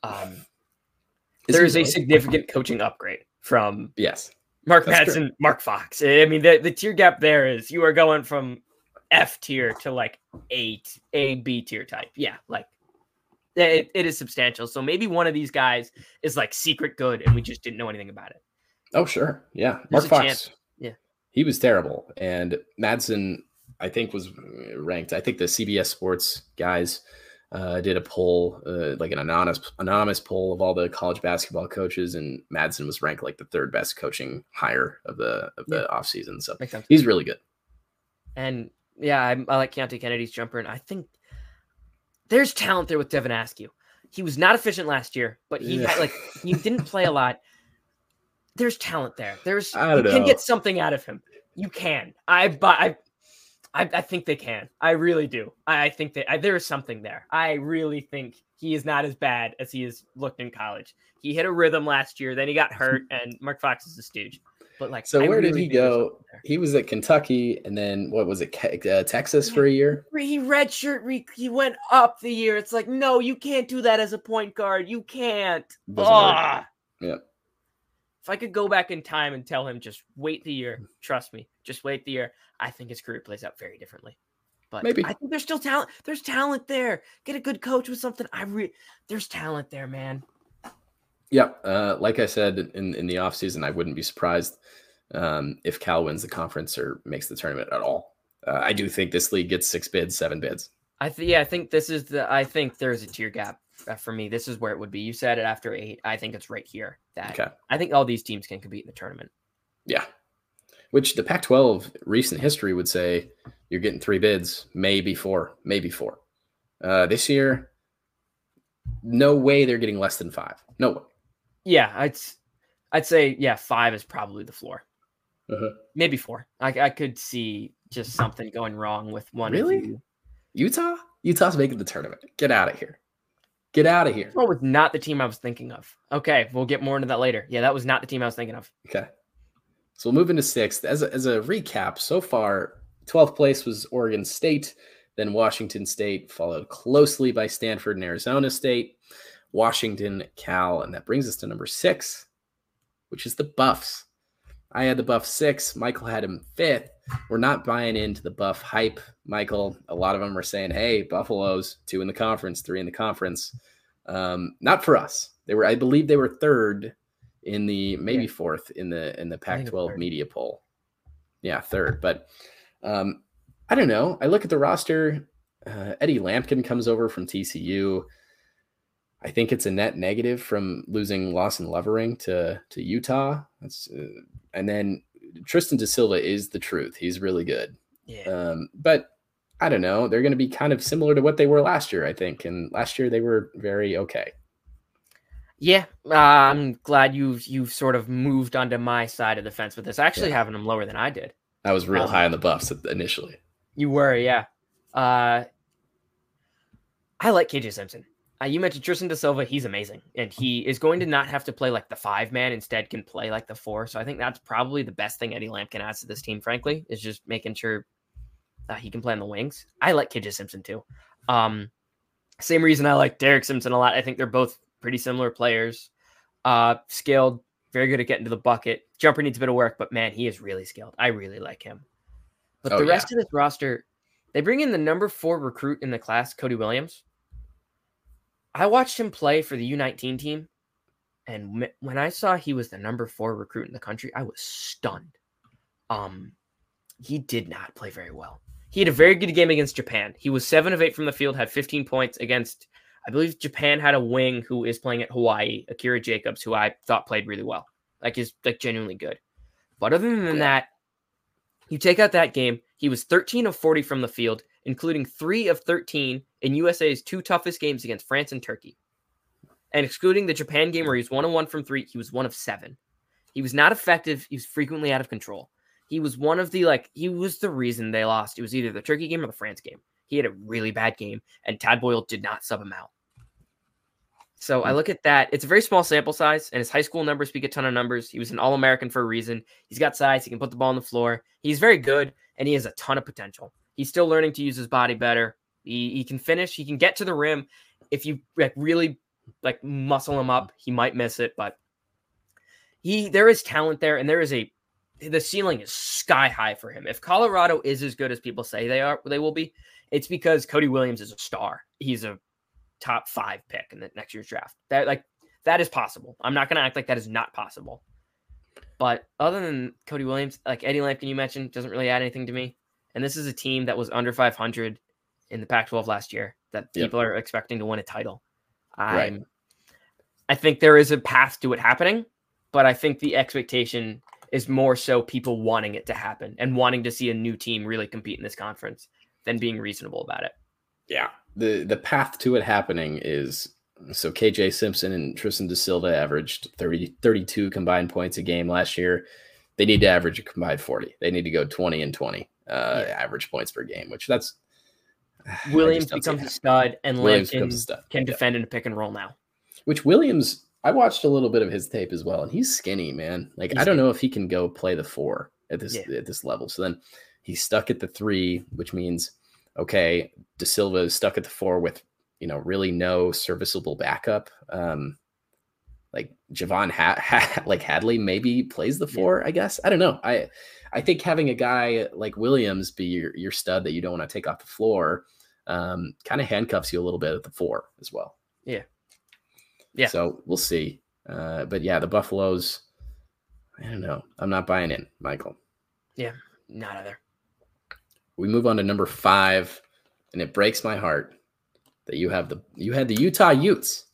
Um, there is a significant coaching upgrade from yes Mark Madsen, Mark Fox. I mean, the, the tier gap there is you are going from F tier to like eight, A, B tier type. Yeah, like It, it is substantial. So maybe one of these guys is like secret good, and we just didn't know anything about it. Oh sure, yeah. There's Mark Fox. chance. Yeah. he was terrible, and Madsen I think was ranked. I think the CBS Sports guys uh, did a poll, uh, like an anonymous anonymous poll of all the college basketball coaches, and Madsen was ranked like the third best coaching hire of the of the offseason. So he's really good. And yeah, I, I like Keonte Kennedy's jumper, and I think there's talent there with Devin Askew. He was not efficient last year, but he Yeah. had like he didn't play a lot. There's talent there. There's you don't can get something out of him. You can. I but I. I, I think they can. I really do. I, I think that I, there is something there. I really think he is not as bad as he has looked in college. He hit a rhythm last year, then he got hurt, and Mark Fox is a stooge. But like, So I where did he go? He was at Kentucky, and then what was it, uh, Texas for a year? he redshirt re- he went up the year. It's like, no, you can't do that as a point guard. You can't. Ah. Yeah. If I could go back in time and tell him just wait the year, trust me, just wait the year, I think his career plays out very differently. But Maybe. I think there's still talent. There's talent there. Get a good coach with something. I re- there's talent there, man. Yeah, uh, like I said in in the offseason, I wouldn't be surprised um, if Cal wins the conference or makes the tournament at all. Uh, I do think this league gets six bids, seven bids. I think yeah, I think this is the I think there's a tier gap uh, for me. This is where it would be. You said it after eight. I think it's right here. That Okay. I think all these teams can compete in the tournament. Yeah. Which the Pac 12 recent history would say you're getting three bids, maybe four, maybe four. Uh, this year, no way they're getting less than five. No way. Yeah, I'd I'd say yeah, five is probably the floor. Uh-huh. Maybe four. I I could see just something going wrong with one. of Really? you. Utah? Utah's making the tournament. Get out of here. Get out of here. That was not the team I was thinking of. Okay, we'll get more into that later. Yeah, that was not the team I was thinking of. Okay. So we'll move into sixth. As a, as a recap, so far, 12th place was Oregon State, then Washington State, followed closely by Stanford and Arizona State, Washington, Cal, and that brings us to number six, which is the Buffs. I had the Buff six. Michael had him fifth. We're not buying into the Buff hype, Michael. A lot of them are saying, "Hey, Buffaloes, two in the conference, three in the conference." Um, not for us. They were, I believe, they were third in the maybe Yeah. fourth in the in the think it was Pac-12 media poll. Yeah, third. But um, I don't know. I look at the roster. Uh, Eddie Lampkin comes over from TCU. I think it's a net negative from losing Lawson Lovering to to Utah. That's uh, and then Tristan De Silva is the truth. He's really good. Yeah. Um, but I don't know. They're going to be kind of similar to what they were last year, I think. And last year they were very okay. Yeah, uh, I'm glad you've you've sort of moved onto my side of the fence with this. Actually, Yeah. having them lower than I did. I was real Um, high on the Buffs initially. You were, yeah. Uh, I like KJ Simpson. Uh, you mentioned Tristan Da Silva. He's amazing, and he is going to not have to play like the five man. Instead, can play like the four. So I think that's probably the best thing Eddie Lampkin adds to this team. Frankly, is just making sure uh, he can play on the wings. I like KJ Simpson too. Um, same reason I like Derek Simpson a lot. I think they're both pretty similar players. Uh, skilled, very good at getting to the bucket. Jumper needs a bit of work, but man, he is really skilled. I really like him. But Oh, the yeah. rest of this roster, they bring in the number four recruit in the class, Cody Williams. I watched him play for the U19 team, and when I saw he was the number four recruit in the country, I was stunned. Um, he did not play very well. He had a very good game against Japan. He was seven of eight from the field, had 15 points against. I believe Japan had a wing who is playing at Hawaii, Akira Jacobs, who I thought played really well, like is like genuinely good. But other than that, you take out that game, he was 13 of 40 from the field, including three of 13 in USA's two toughest games against France and Turkey. And excluding the Japan game where he was one of one from three, he was one of seven. He was not effective. He was frequently out of control. He was one of the like he was the reason they lost. It was either the Turkey game or the France game. He had a really bad game, and Tad Boyle did not sub him out. So I hmm. look at that. It's a very small sample size, and his high school numbers speak a ton of numbers. He was an All American for a reason. He's got size. He can put the ball on the floor. He's very good, and he has a ton of potential. He's still learning to use his body better. He, he can finish. He can get to the rim. If you like really like muscle him up, he might miss it, but he there is talent there, and there is a the ceiling is sky high for him. If Colorado is as good as people say they are, they will be. It's because Cody Williams is a star. He's a top five pick in the next year's draft. That like that is possible. I'm not going to act like that is not possible. But other than Cody Williams, like Eddie Lampkin, you mentioned, doesn't really add anything to me. And this is a team that was under 500 in the Pac-12 last year that Yep. people are expecting to win a title. I'm, I think there is a path to it happening, but I think the expectation is more so people wanting it to happen and wanting to see a new team really compete in this conference than being reasonable about it. Yeah. The the path to it happening is so KJ Simpson and Tristan De Silva averaged 30, 32 combined points a game last year. They need to average a combined 40. They need to go 20 and 20 uh, Yeah. average points per game, which that's Williams becomes a stud, and Williams Lampkin stud. can Yeah. defend in a pick and roll now. Which Williams, I watched a little bit of his tape as well, and he's skinny, man. Like He's I don't know if he can go play the four at this Yeah. at this level. So then he's stuck at the three, which means okay, De Silva is stuck at the four with you know really no serviceable backup. Um, like Javon ha- ha- like Hadley maybe plays the Yeah. four. I guess I don't know. I I think having a guy like Williams be your your stud that you don't want to take off the floor um, kind of handcuffs you a little bit at the four as well. Yeah. Yeah. So we'll see. Uh, but yeah, the Buffaloes. I don't know. I'm not buying in, Michael. Yeah, not either. We move on to number five, and it breaks my heart that you have the you had the Utah Utes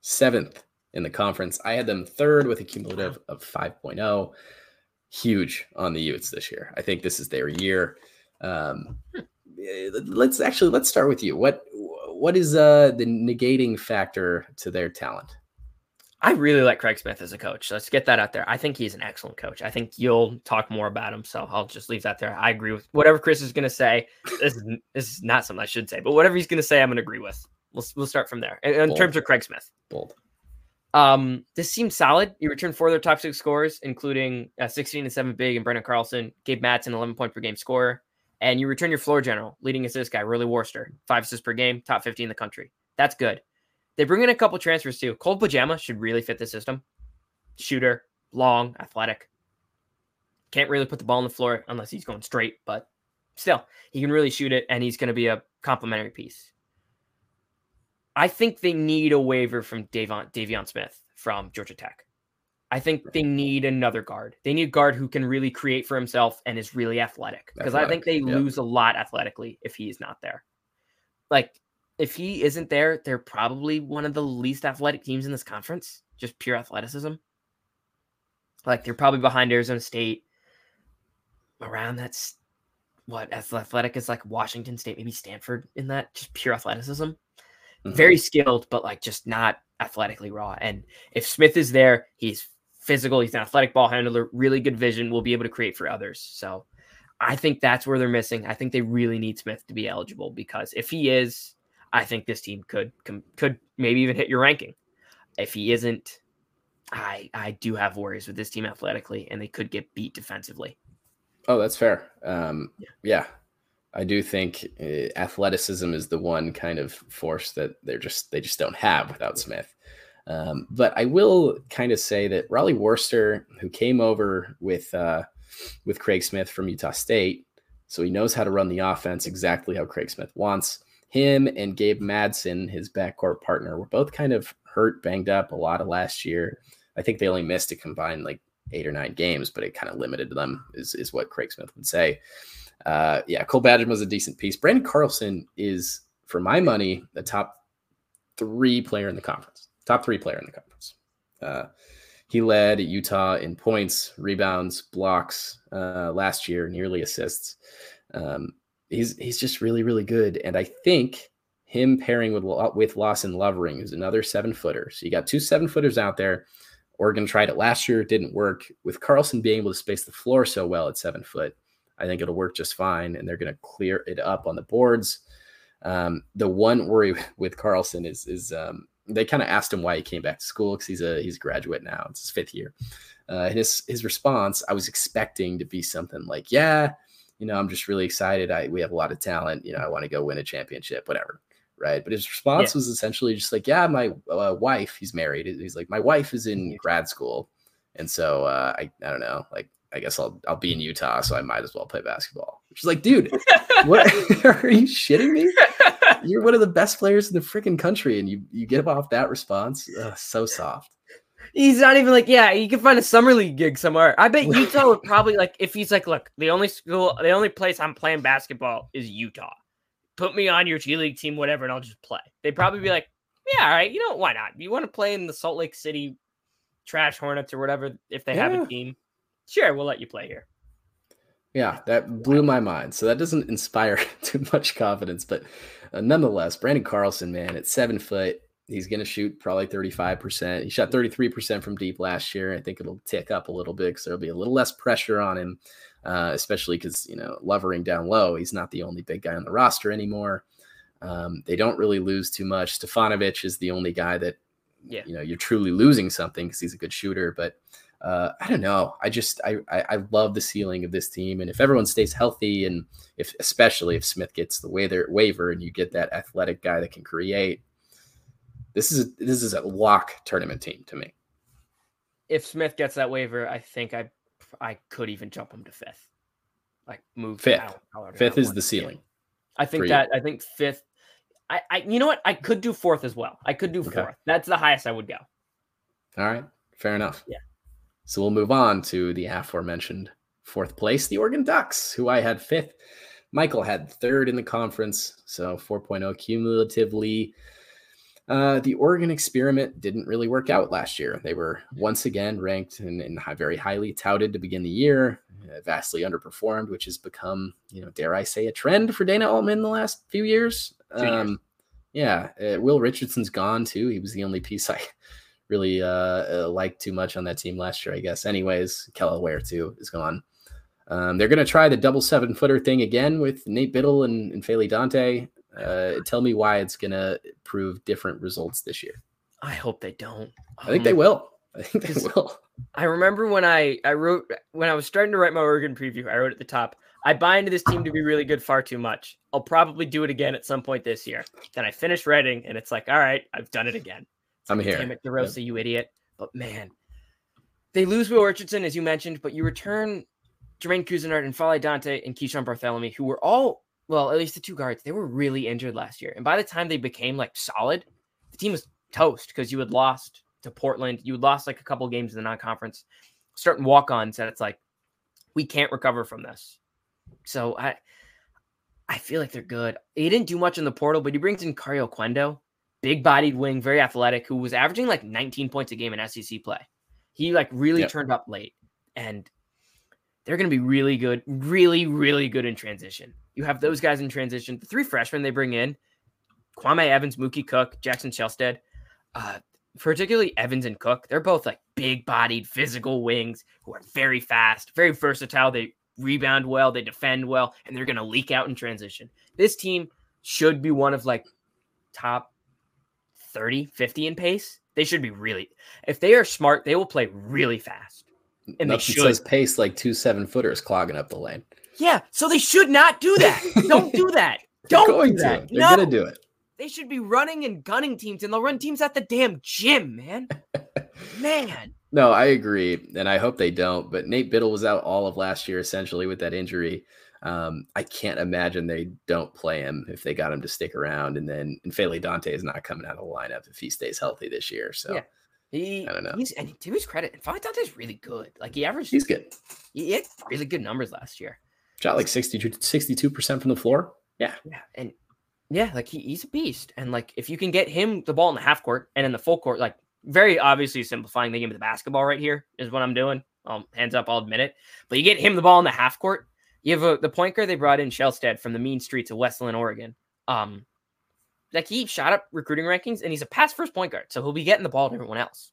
seventh in the conference. I had them third with a cumulative of 5.0. Huge on the Utes this year. I think this is their year. Um, eh, let's actually let's start with you. What what is uh the negating factor to their talent? I really like Craig Smith as a coach. Let's get that out there. I think he's an excellent coach. I think you'll talk more about him, so I'll just leave that there. I agree with whatever Chris is going to say. This is, this is not something I should say, but whatever he's going to say, I'm going to agree with. We'll we'll start from there. In, in terms of Craig Smith, Bold. um, this seems solid. You returned four of their top six scores, including uh, 16 and seven big and Branden Carlson, Gabe Madsen, 11 point per game scorer, and you return your floor general, leading assist guy, Riley Worster, five assists per game, top 50 in the country. That's good. They bring in a couple transfers too. Cole Bajema should really fit the system. Shooter, long, athletic. Can't really put the ball on the floor unless he's going straight, but still, he can really shoot it, and he's going to be a complementary piece. I think they need a waiver from Davion, Davion Smith from Georgia Tech. I think they need another guard. They need a guard who can really create for himself and is really athletic. Because I think they yep. lose a lot athletically if he's not there. Like, if he isn't there, they're probably one of the least athletic teams in this conference, just pure athleticism. Like, they're probably behind Arizona State. Around that's what as athletic as like Washington State, maybe Stanford in that, just pure athleticism Mhm. very skilled, but like just not athletically raw. And if Smith is there, he's physical, he's an athletic ball handler, really good vision, will be able to create for others. So I think that's where they're missing. I think they really need Smith to be eligible because if he is, I think this team could could maybe even hit your ranking. If he isn't, I I do have worries with this team athletically, and they could get beat defensively. Oh, that's fair. Um, Yeah. yeah. I do think uh, athleticism is the one kind of force that they're just they just don't have without Smith. Um, but I will kind of say that Rollie Worster, who came over with uh, with Craig Smith from Utah State, so he knows how to run the offense exactly how Craig Smith wants. Him and Gabe Madsen, his backcourt partner, were both kind of hurt, banged up a lot of last year. I think they only missed a combined like eight or nine games, but it kind of limited them, is, is what Craig Smith would say. Uh, yeah, Cole Bajema was a decent piece. Branden Carlson is, for my money, the top three player in the conference. Top three player in the conference. Uh, he led Utah in points, rebounds, blocks uh, last year, nearly assists. Um, he's he's just really really good, and I think him pairing with with Lawson Lovering, is another seven footer. So you got two seven footers out there. Oregon tried it last year, didn't work. With Carlson being able to space the floor so well at seven foot, I think it'll work just fine, and they're going to clear it up on the boards. Um, the one worry with Carlson is is um, they kind of asked him why he came back to school because he's a he's a graduate now. It's his fifth year. Uh, and his his response, I was expecting to be something like, "Yeah, you know, I'm just really excited. I we have a lot of talent. You know, I want to go win a championship, whatever." Right. But his response Yeah. was essentially just like, "Yeah, my uh, wife. He's married. He's like, my wife is in grad school, and so uh, I I don't know. Like, I guess I'll I'll be in Utah, so I might as well play basketball." Which is like, dude, what are you shitting me? You're one of the best players in the freaking country, and you you get off that response. Ugh, so soft. He's not even like, yeah, you can find a summer league gig somewhere. I bet Utah would probably like if he's like, look, the only school, the only place I'm playing basketball is Utah. Put me on your G League team, whatever, and I'll just play. They'd probably be like, yeah, all right, you know, why not? You want to play in the Salt Lake City Trash Hornets or whatever if they have a team? Sure, we'll let you play here. Yeah, that blew my mind. So that doesn't inspire too much confidence, but uh, nonetheless, Branden Carlson, man, at seven foot, he's going to shoot probably 35%. He shot 33% from deep last year. I think it'll tick up a little bit because there'll be a little less pressure on him, uh, especially because, you know, lovering down low, he's not the only big guy on the roster anymore. Um, they don't really lose too much. Stefanovic is the only guy that, Yeah. you know, you're truly losing something because he's a good shooter, but uh, I don't know. I just I, I I love the ceiling of this team, and if everyone stays healthy, and if especially if Smith gets the waiver waiver, and you get that athletic guy that can create, this is a, this is a lock tournament team to me. If Smith gets that waiver, I think I I could even jump him to fifth. Like move Fifth. Fifth is the ceiling. I think for you. that I think fifth. I, I you know what? I could do fourth as well. I could do Okay. fourth. That's the highest I would go. All right, fair enough. Yeah. So we'll move on to the aforementioned fourth place, the Oregon Ducks, who I had fifth. Michael had third in the conference, so 4.0 cumulatively. Uh, the Oregon experiment didn't really work out last year. They were once again ranked and, very highly touted to begin the year, uh, vastly underperformed, which has become, you know, dare I say, a trend for Dana Altman in the last few years. Years. Um, yeah, uh, Will Richardson's gone too. He was the only piece I really uh, uh, liked too much on that team last year, I guess. Anyways, Kel'el Ware too is gone. Um, they're going to try the double seven footer thing again with Nate Bittle and, and Faley Dante. Uh, tell me why it's going to prove different results this year. I hope they don't. I think they Um, will. I think they will. I remember when I I wrote when I was starting to write my Oregon preview. I wrote at the top. I buy into this team to be really good far too much. I'll probably do it again at some point this year. Then I finish writing, and it's like, all right, I've done it again. I'm here. Damn it, DeRosa, you idiot! But man, they lose Will Richardson as you mentioned, but you return Jermaine Couisnard and Fale Dante and Keeshawn Barthelemy, who were all well, at least the two guards, they were really injured last year. And by the time they became like solid, the team was toast because you had lost to Portland, you had lost like a couple games in the non-conference, starting walk-ons, and it's like we can't recover from this. So I I feel like they're good. He didn't do much in the portal, but he brings in Kario Oquendo, big-bodied wing, very athletic, who was averaging like 19 points a game in SEC play. He like really Yep. turned up late, and they're going to be really good, really, really good in transition. You have those guys in transition. The three freshmen they bring in, Kwame Evans, Mookie Cook, Jackson Shelstad, uh, particularly Evans and Cook, they're both like big bodied, physical wings who are very fast, very versatile. They rebound well, they defend well, and they're going to leak out in transition. This team should be one of like top 30, 50 in pace. They should be really, if they are smart, they will play really fast. And they should. says pace like two seven footers clogging up the lane. Yeah, so they should not do that. Don't do that. They're Don't going do that. to. They're no, going to do it. they should be running and gunning teams, and they'll run teams at the damn gym, man. man, No, I agree, and I hope they don't. But Nate Bittle was out all of last year essentially with that injury. Um, I can't imagine they don't play him if they got him to stick around. And then and Faley Dante is not coming out of the lineup if he stays healthy this year. So Yeah. he. I don't know. He's and to his credit, and Dante's really good. Like he averaged, he's good. he had really good numbers last year. Shot like 62 percent from the floor. Yeah, Yeah, and yeah, like he, he's a beast. And like if you can get him the ball in the half court and in the full court, like very obviously simplifying the game of the basketball right here is what I'm doing. Um, hands up, I'll admit it. But you get him the ball in the half court. You have a, the point guard they brought in Shelstad from the mean streets of West Linn, Oregon. Um, like he shot up recruiting rankings and he's a pass first point guard, so he'll be getting the ball to everyone else.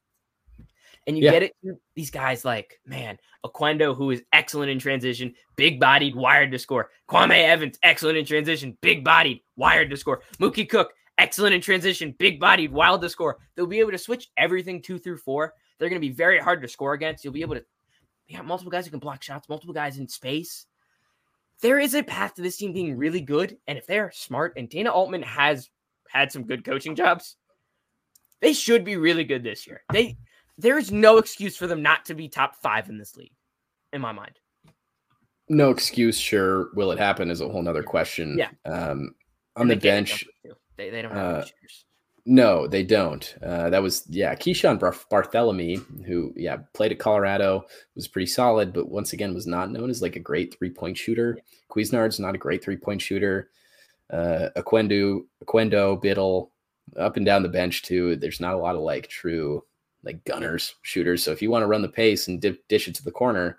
And you Yeah. get it these guys like man, Oquendo, who is excellent in transition, big bodied, wired to score. Kwame Evans, excellent in transition, big bodied, wired to score. Mookie Cook, excellent in transition, big bodied, wild to score. They'll be able to switch everything two through four. They're going to be very hard to score against. You'll be able to, you got multiple guys who can block shots, multiple guys in space. There is a path to this team being really good. And if they're smart, and Dana Altman has had some good coaching jobs, they should be really good this year. They there is no excuse for them not to be top five in this league, in my mind. no excuse. Sure, will it happen is a whole nother question. Yeah. Um, on the bench. They they don't have Uh. No, they don't. Uh, that was yeah, Keeshawn Bar- Barthélemy, who yeah played at Colorado, was pretty solid, but once again was not known as like a great three point shooter. Couisnard's not a great three point shooter. Uh, Oquendo, Oquendo, Bittle, up and down the bench too. There's not a lot of like true like gunners shooters. So if you want to run the pace and dip, dish it to the corner,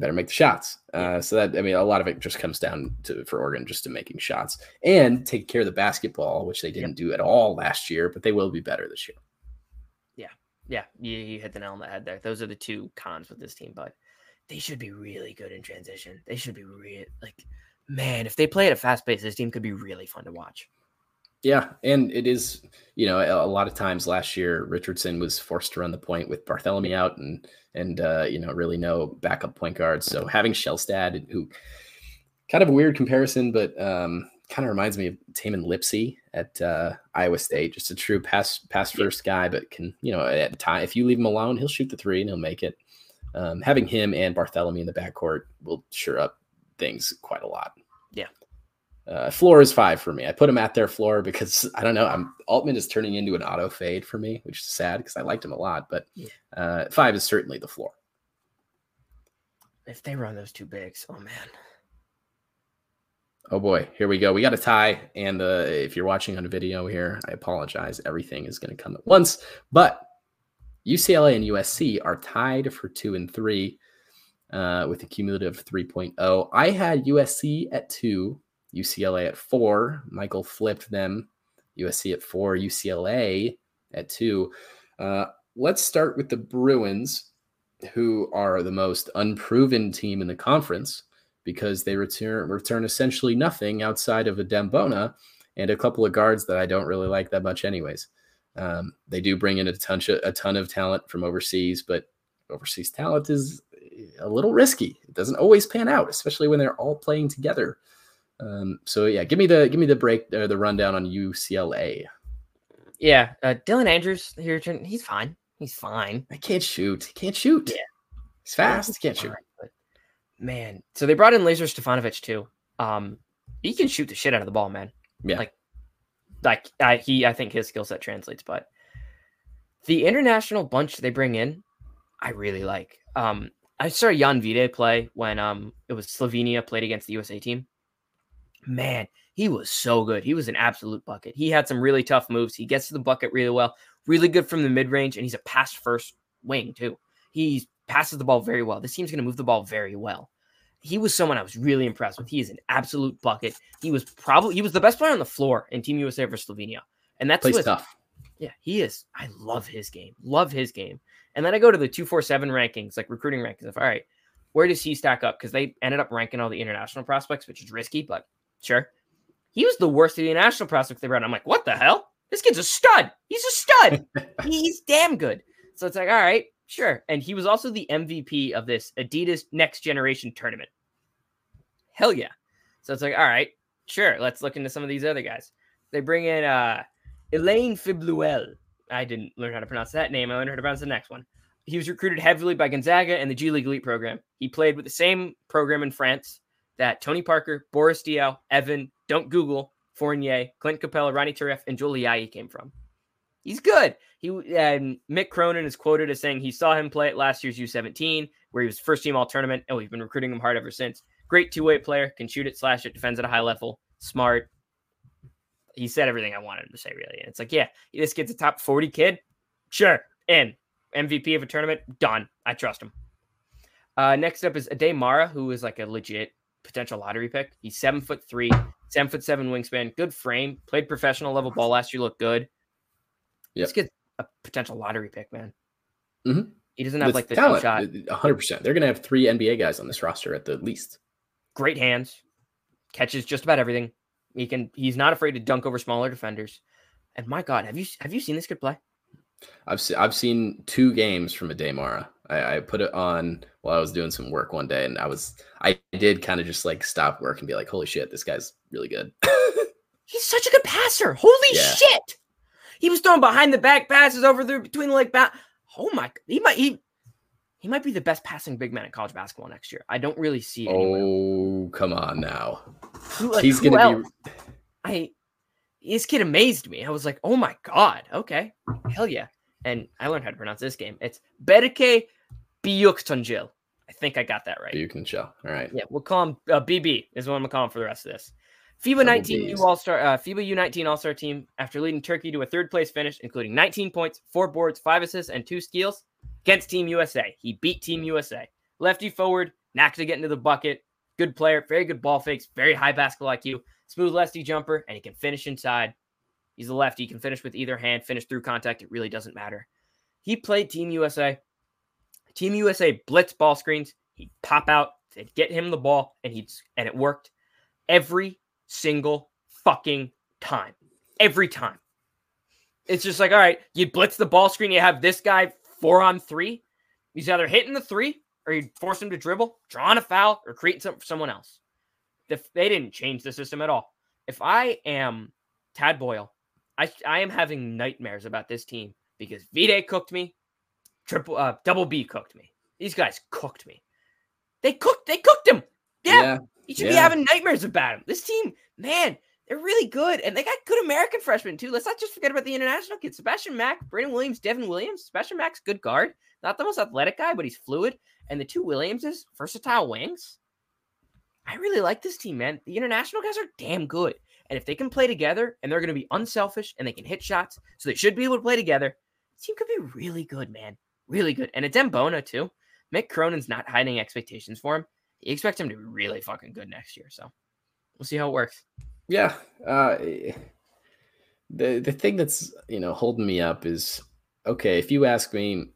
better make the shots. Uh, so that I mean, a lot of it just comes down to for Oregon just to making shots and take care of the basketball, which they didn't do at all last year, but they will be better this year. Yeah, yeah, you, you hit the nail on the head there. Those are the two cons with this team, but they should be really good in transition. They should be real like man, if they play at a fast pace, this team could be really fun to watch. Yeah, and it is, you know, a, lot of times last year Richardson was forced to run the point with Barthelemy out and and uh, you know, really no backup point guard. So having Shelstad, who kind of a weird comparison, but um, kind of reminds me of Tamin Lipsey at uh, Iowa State, just a true pass pass first guy, but can you know at the time if you leave him alone, he'll shoot the three and he'll make it. Um, having him and Barthelemy in the backcourt will sure up things quite a lot. Yeah. Uh, floor is five for me. I put him at their floor because I don't know. I'm Altman is turning into an auto fade for me, which is sad because I liked him a lot. But uh, five is certainly the floor. If they run those two bigs, oh man. Oh boy, here we go. We got a tie, and uh, if you're watching on a video here, I apologize. Everything is going to come at once, but UCLA and USC are tied for two and three uh, with a cumulative 3.0. I had USC at two, UCLA at four. Michael flipped them. USC at four, UCLA at two. Uh, let's start with the Bruins, who are the most unproven team in the conference because they return return essentially nothing outside of Adem Bona and a couple of guards that I don't really like that much, anyways. Um, they do bring in a ton a ton of talent from overseas, but overseas talent is a little risky. It doesn't always pan out, especially when they're all playing together. Um, so yeah, give me the give me the break uh, the rundown on UCLA. Yeah, uh, Dylan Andrews here. He's fine. He's fine. I can't shoot. He can't shoot. Yeah. He's fast. He's He can't shoot. fine, but man, so they brought in Lazar Stefanovic too. Um, he can shoot the shit out of the ball, man. Yeah. Like, like I, he, I think his skill set translates. But the international bunch they bring in, I really like. Um, I saw Jan Vide play when um it was Slovenia played against the USA team. Man, he was so good. He was an absolute bucket. He had some really tough moves. He gets to the bucket really well. Really good from the mid range, and he's a pass first wing too. He passes the ball very well. This team's going to move the ball very well. He was someone I was really impressed with. He is an absolute bucket. He was probably he was the best player on the floor in Team USA versus Slovenia, and that's with tough. yeah, he is. I love his game. Love his game. And then I go to the 247 rankings, like recruiting rankings of all right, where does he stack up? Because they ended up ranking all the international prospects, which is risky, but sure. He was the worst of the national prospects they brought. I'm like, what the hell? This kid's a stud. He's a stud. He's damn good. So it's like, all right, sure. And he was also the MVP of this Adidas Next Generation tournament. Hell yeah. So it's like, all right, sure. Let's look into some of these other guys. They bring in uh Ilane Fibleuil. I didn't learn how to pronounce that name. I learned how to pronounce the next one. He was recruited heavily by Gonzaga and the G League Elite program. He played with the same program in France that Tony Parker, Boris Diaw, Evan, Don't Google, Fournier, Clint Capela, Ronny Turiaf, and Ayayi came from. He's good. He and Mick Cronin is quoted as saying he saw him play at last year's U17, where he was first team all tournament. and we've been recruiting him hard ever since. Great two way player, can shoot it, slash it, defends at a high level, smart. He said everything I wanted him to say, really. And it's like, yeah, this kid's a top 40 kid. Sure. In MVP of a tournament, done. I trust him. Uh, next up is Aday Mara, who is like a legit potential lottery pick. He's seven foot three, seven foot seven wingspan, good frame, played professional level ball last year, looked good. Yep. This kid's a potential lottery pick, man. Mhm. He doesn't have With like the talent, shot. 100%. They're going to have three NBA guys on this roster at the least. Great hands, catches just about everything. He can. He's not afraid to dunk over smaller defenders. And my God, have you have you seen this kid play? I've se- I've seen two games from Aday Mara. I, I put it on while I was doing some work one day, and I was I did kind of just like stop work and be like, "Holy shit, this guy's really good." He's such a good passer. Holy Yeah. shit! He was throwing behind the back passes over there between the leg back. Oh my! He might he he might be the best passing big man in college basketball next year. I don't really see it oh, come on now. Who- like, He's gonna else? be I this kid amazed me. I was like, oh my god, okay, hell yeah. And I learned how to pronounce this game. It's Berke Büyüktuncel. I think I got that right. You can show. All right. Yeah, we'll call him uh, BB. Is what I'm gonna call him for the rest of this. FIBA 19 U All Star, uh, FIBA U19 All Star team after leading Turkey to a third place finish, including 19 points, four boards, five assists, and two steals against Team USA. He beat Team USA. Lefty forward, knack to get into the bucket. Good player, very good ball fakes, very high basketball IQ, smooth lefty jumper, and he can finish inside. He's a lefty. He can finish with either hand, finish through contact. It really doesn't matter. He played Team USA. Team USA blitz ball screens. He'd pop out, they'd get him the ball, and he'd and it worked every single fucking time. Every time. It's just like, all right, you blitz the ball screen, you have this guy four on three. He's either hitting the three or you force him to dribble, drawing a foul, or create something for someone else. If they didn't change the system at all. If I am Tad Boyle, I, I am having nightmares about this team because V cooked me, triple uh, double B cooked me. These guys cooked me. They cooked. They cooked him. Yeah, yeah you should yeah. be having nightmares about him. This team, man, they're really good, and they got good American freshmen too. Let's not just forget about the international kids. Sebastian Mack, Brandon Williams, Devin Williams. Sebastian Mack's good guard, not the most athletic guy, but he's fluid. And the two Williamses, versatile wings. I really like this team, man. The international guys are damn good. And if they can play together and they're going to be unselfish and they can hit shots, so they should be able to play together, the team could be really good, man. Really good. And it's Mbona, too. Mick Cronin's not hiding expectations for him. He expects him to be really fucking good next year. So we'll see how it works. Yeah. Uh, the the thing that's you know holding me up is okay. If you ask me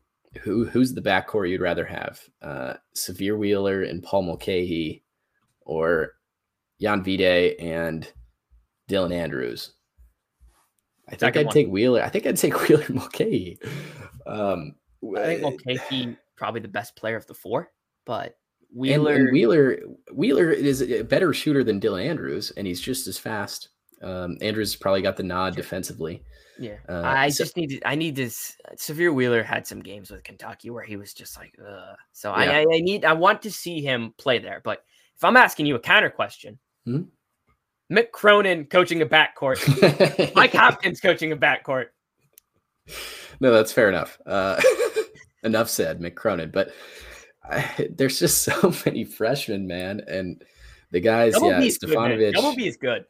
who who's the backcourt you'd rather have, uh, Sahvir Wheeler and Paul Mulcahy, or Jan Vide and Dylan Andrews. I think Second I'd one. take Wheeler. I think I'd take Wheeler Mulcahy. Um, I think Mulcahy probably the best player of the four, but Wheeler and, and Wheeler Wheeler is a better shooter than Dylan Andrews, and he's just as fast. Um, Andrews probably got the nod defensively. Yeah, uh, I so, just need to. I need this. Sahvir Wheeler had some games with Kentucky where he was just like, Ugh. so yeah. I, I, need. I want to see him play there. But if I'm asking you a counter question, hmm? Mick Cronin coaching a backcourt, Mike Hopkins coaching a backcourt. No, that's fair enough. Uh, enough said, Mick Cronin. But I, there's just so many freshmen, man, and the guys. Double yeah, B Stefanovic. Double B is good.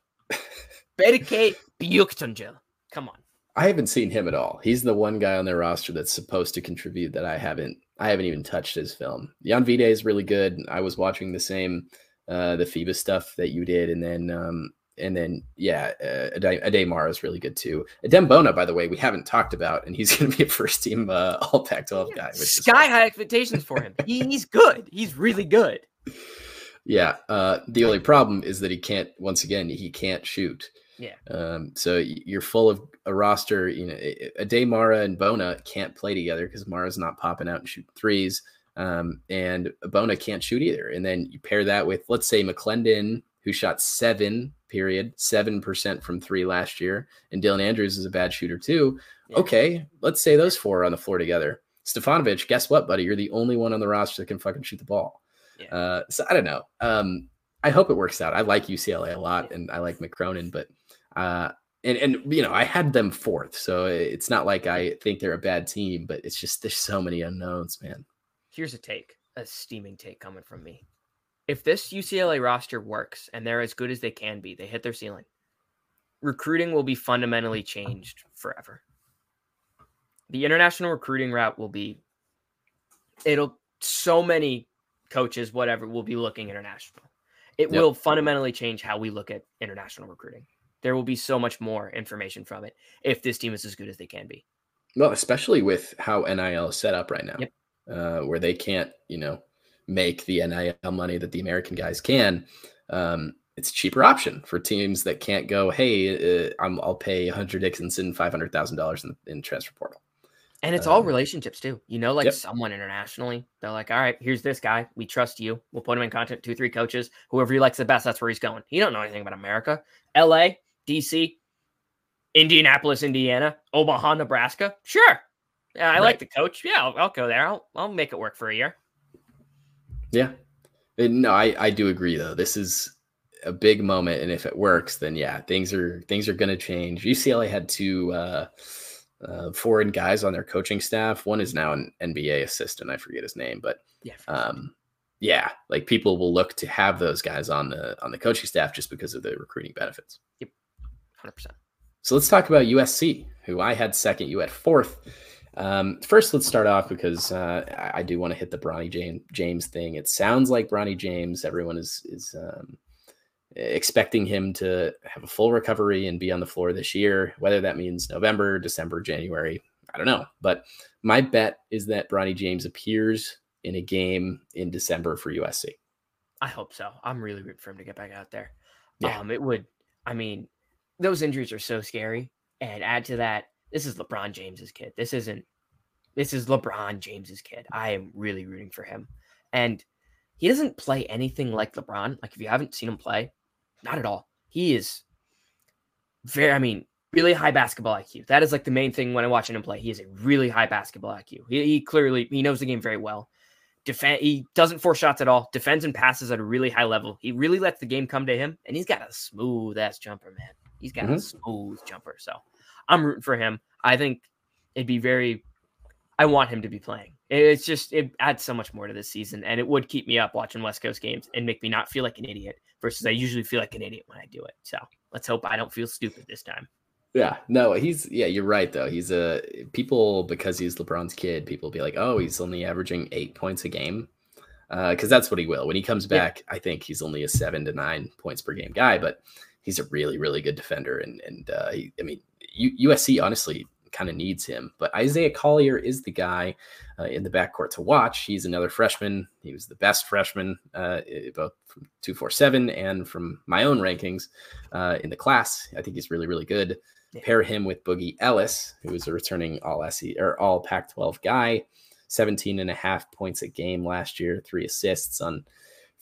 Berke Büyüktuncel. Come on. I haven't seen him at all. He's the one guy on their roster that's supposed to contribute that I haven't. I haven't even touched his film. Jan Vide is really good. I was watching the same uh, the FIBA stuff that you did, and then um, and then yeah, uh, Aday Mara is really good too. Adem Bona, by the way, we haven't talked about, and he's going to be a first team uh, All Pac-12 yeah, guy. Sky high expectations for him. he's good. He's really good. Yeah. Uh, the only problem is that he can't. Once again, he can't shoot. Yeah. Um, so you're full of a roster. You know, Aday Mara and Bona can't play together because Mara's not popping out and shooting threes. Um, and Bona can't shoot either. And then you pair that with, let's say, McClendon, who shot seven, period, 7% from three last year, and Dylan Andrews is a bad shooter too. Yeah. Okay, let's say those four are on the floor together. Stefanovic, guess what, buddy? You're the only one on the roster that can fucking shoot the ball. Yeah. Uh, so I don't know. Um, I hope it works out. I like UCLA a lot, and I like Mick Cronin, but uh, and and you know I had them fourth, so it's not like I think they're a bad team, but it's just there's so many unknowns, man here's a take, a steaming take coming from me. If this UCLA roster works and they're as good as they can be, they hit their ceiling. Recruiting will be fundamentally changed forever. The international recruiting route will be it'll so many coaches whatever will be looking international. It yep. will fundamentally change how we look at international recruiting. There will be so much more information from it if this team is as good as they can be. Well, especially with how NIL is set up right now. Yep uh, where they can't, you know, make the NIL money that the American guys can. Um, it's a cheaper option for teams that can't go, hey, uh, i will pay Hunter Dickinson five hundred thousand dollars in in transfer portal. And it's um, all relationships too. You know, like yep. someone internationally, they're like, all right, here's this guy. We trust you. We'll put him in contact, two, three coaches. Whoever he likes the best, that's where he's going. He don't know anything about America. LA, DC, Indianapolis, Indiana, Omaha, Nebraska. Sure. Yeah, I right. like the coach. Yeah, I'll, I'll, go there. I'll, I'll make it work for a year. Yeah. No, I, I do agree though. This is a big moment, and if it works, then yeah, things are things are going to change. UCLA had two uh, uh, foreign guys on their coaching staff. One is now an NBA assistant. I forget his name, but yeah, um, yeah, like people will look to have those guys on the on the coaching staff just because of the recruiting benefits. Yep. 100%. So let's talk about USC, who I had second, you had fourth. Um, first, let's start off because uh, I do want to hit the Bronny James, thing. It sounds like Bronny James. Everyone is is um, expecting him to have a full recovery and be on the floor this year. Whether that means November, December, January, I don't know. But my bet is that Bronny James appears in a game in December for USC. I hope so. I'm really rooting for him to get back out there. Yeah. Um, it would. I mean, those injuries are so scary, and add to that, this is LeBron James's kid. This isn't. This is LeBron James's kid. I am really rooting for him, and he doesn't play anything like LeBron. Like if you haven't seen him play, not at all. He is very. I mean, really high basketball IQ. That is like the main thing when I'm watching him play. He is a really high basketball IQ. He, he clearly he knows the game very well defend he doesn't force shots at all defends and passes at a really high level he really lets the game come to him and he's got a smooth ass jumper man he's got a Mhm. smooth jumper so i'm rooting for him i think it'd be very i want him to be playing it's just it adds so much more to this season and it would keep me up watching west coast games and make me not feel like an idiot versus i usually feel like an idiot when i do it so let's hope i don't feel stupid this time Yeah, no, he's yeah, you're right though. He's a people because he's LeBron's kid. People be like, oh, he's only averaging eight points a game, because that's what he will when he comes Yeah. back. I think he's only a seven to nine points per game guy, but he's a really really good defender. And and uh, he, I mean, U- USC honestly kind of needs him. But Isaiah Collier is the guy uh, in the backcourt to watch. He's another freshman. He was the best freshman, uh, both from two four seven and from my own rankings uh, in the class. I think he's really really good Yeah. pair him with Boogie Ellis, who is a returning all SE or all Pac 12 guy, 17 and a half points a game last year, three assists on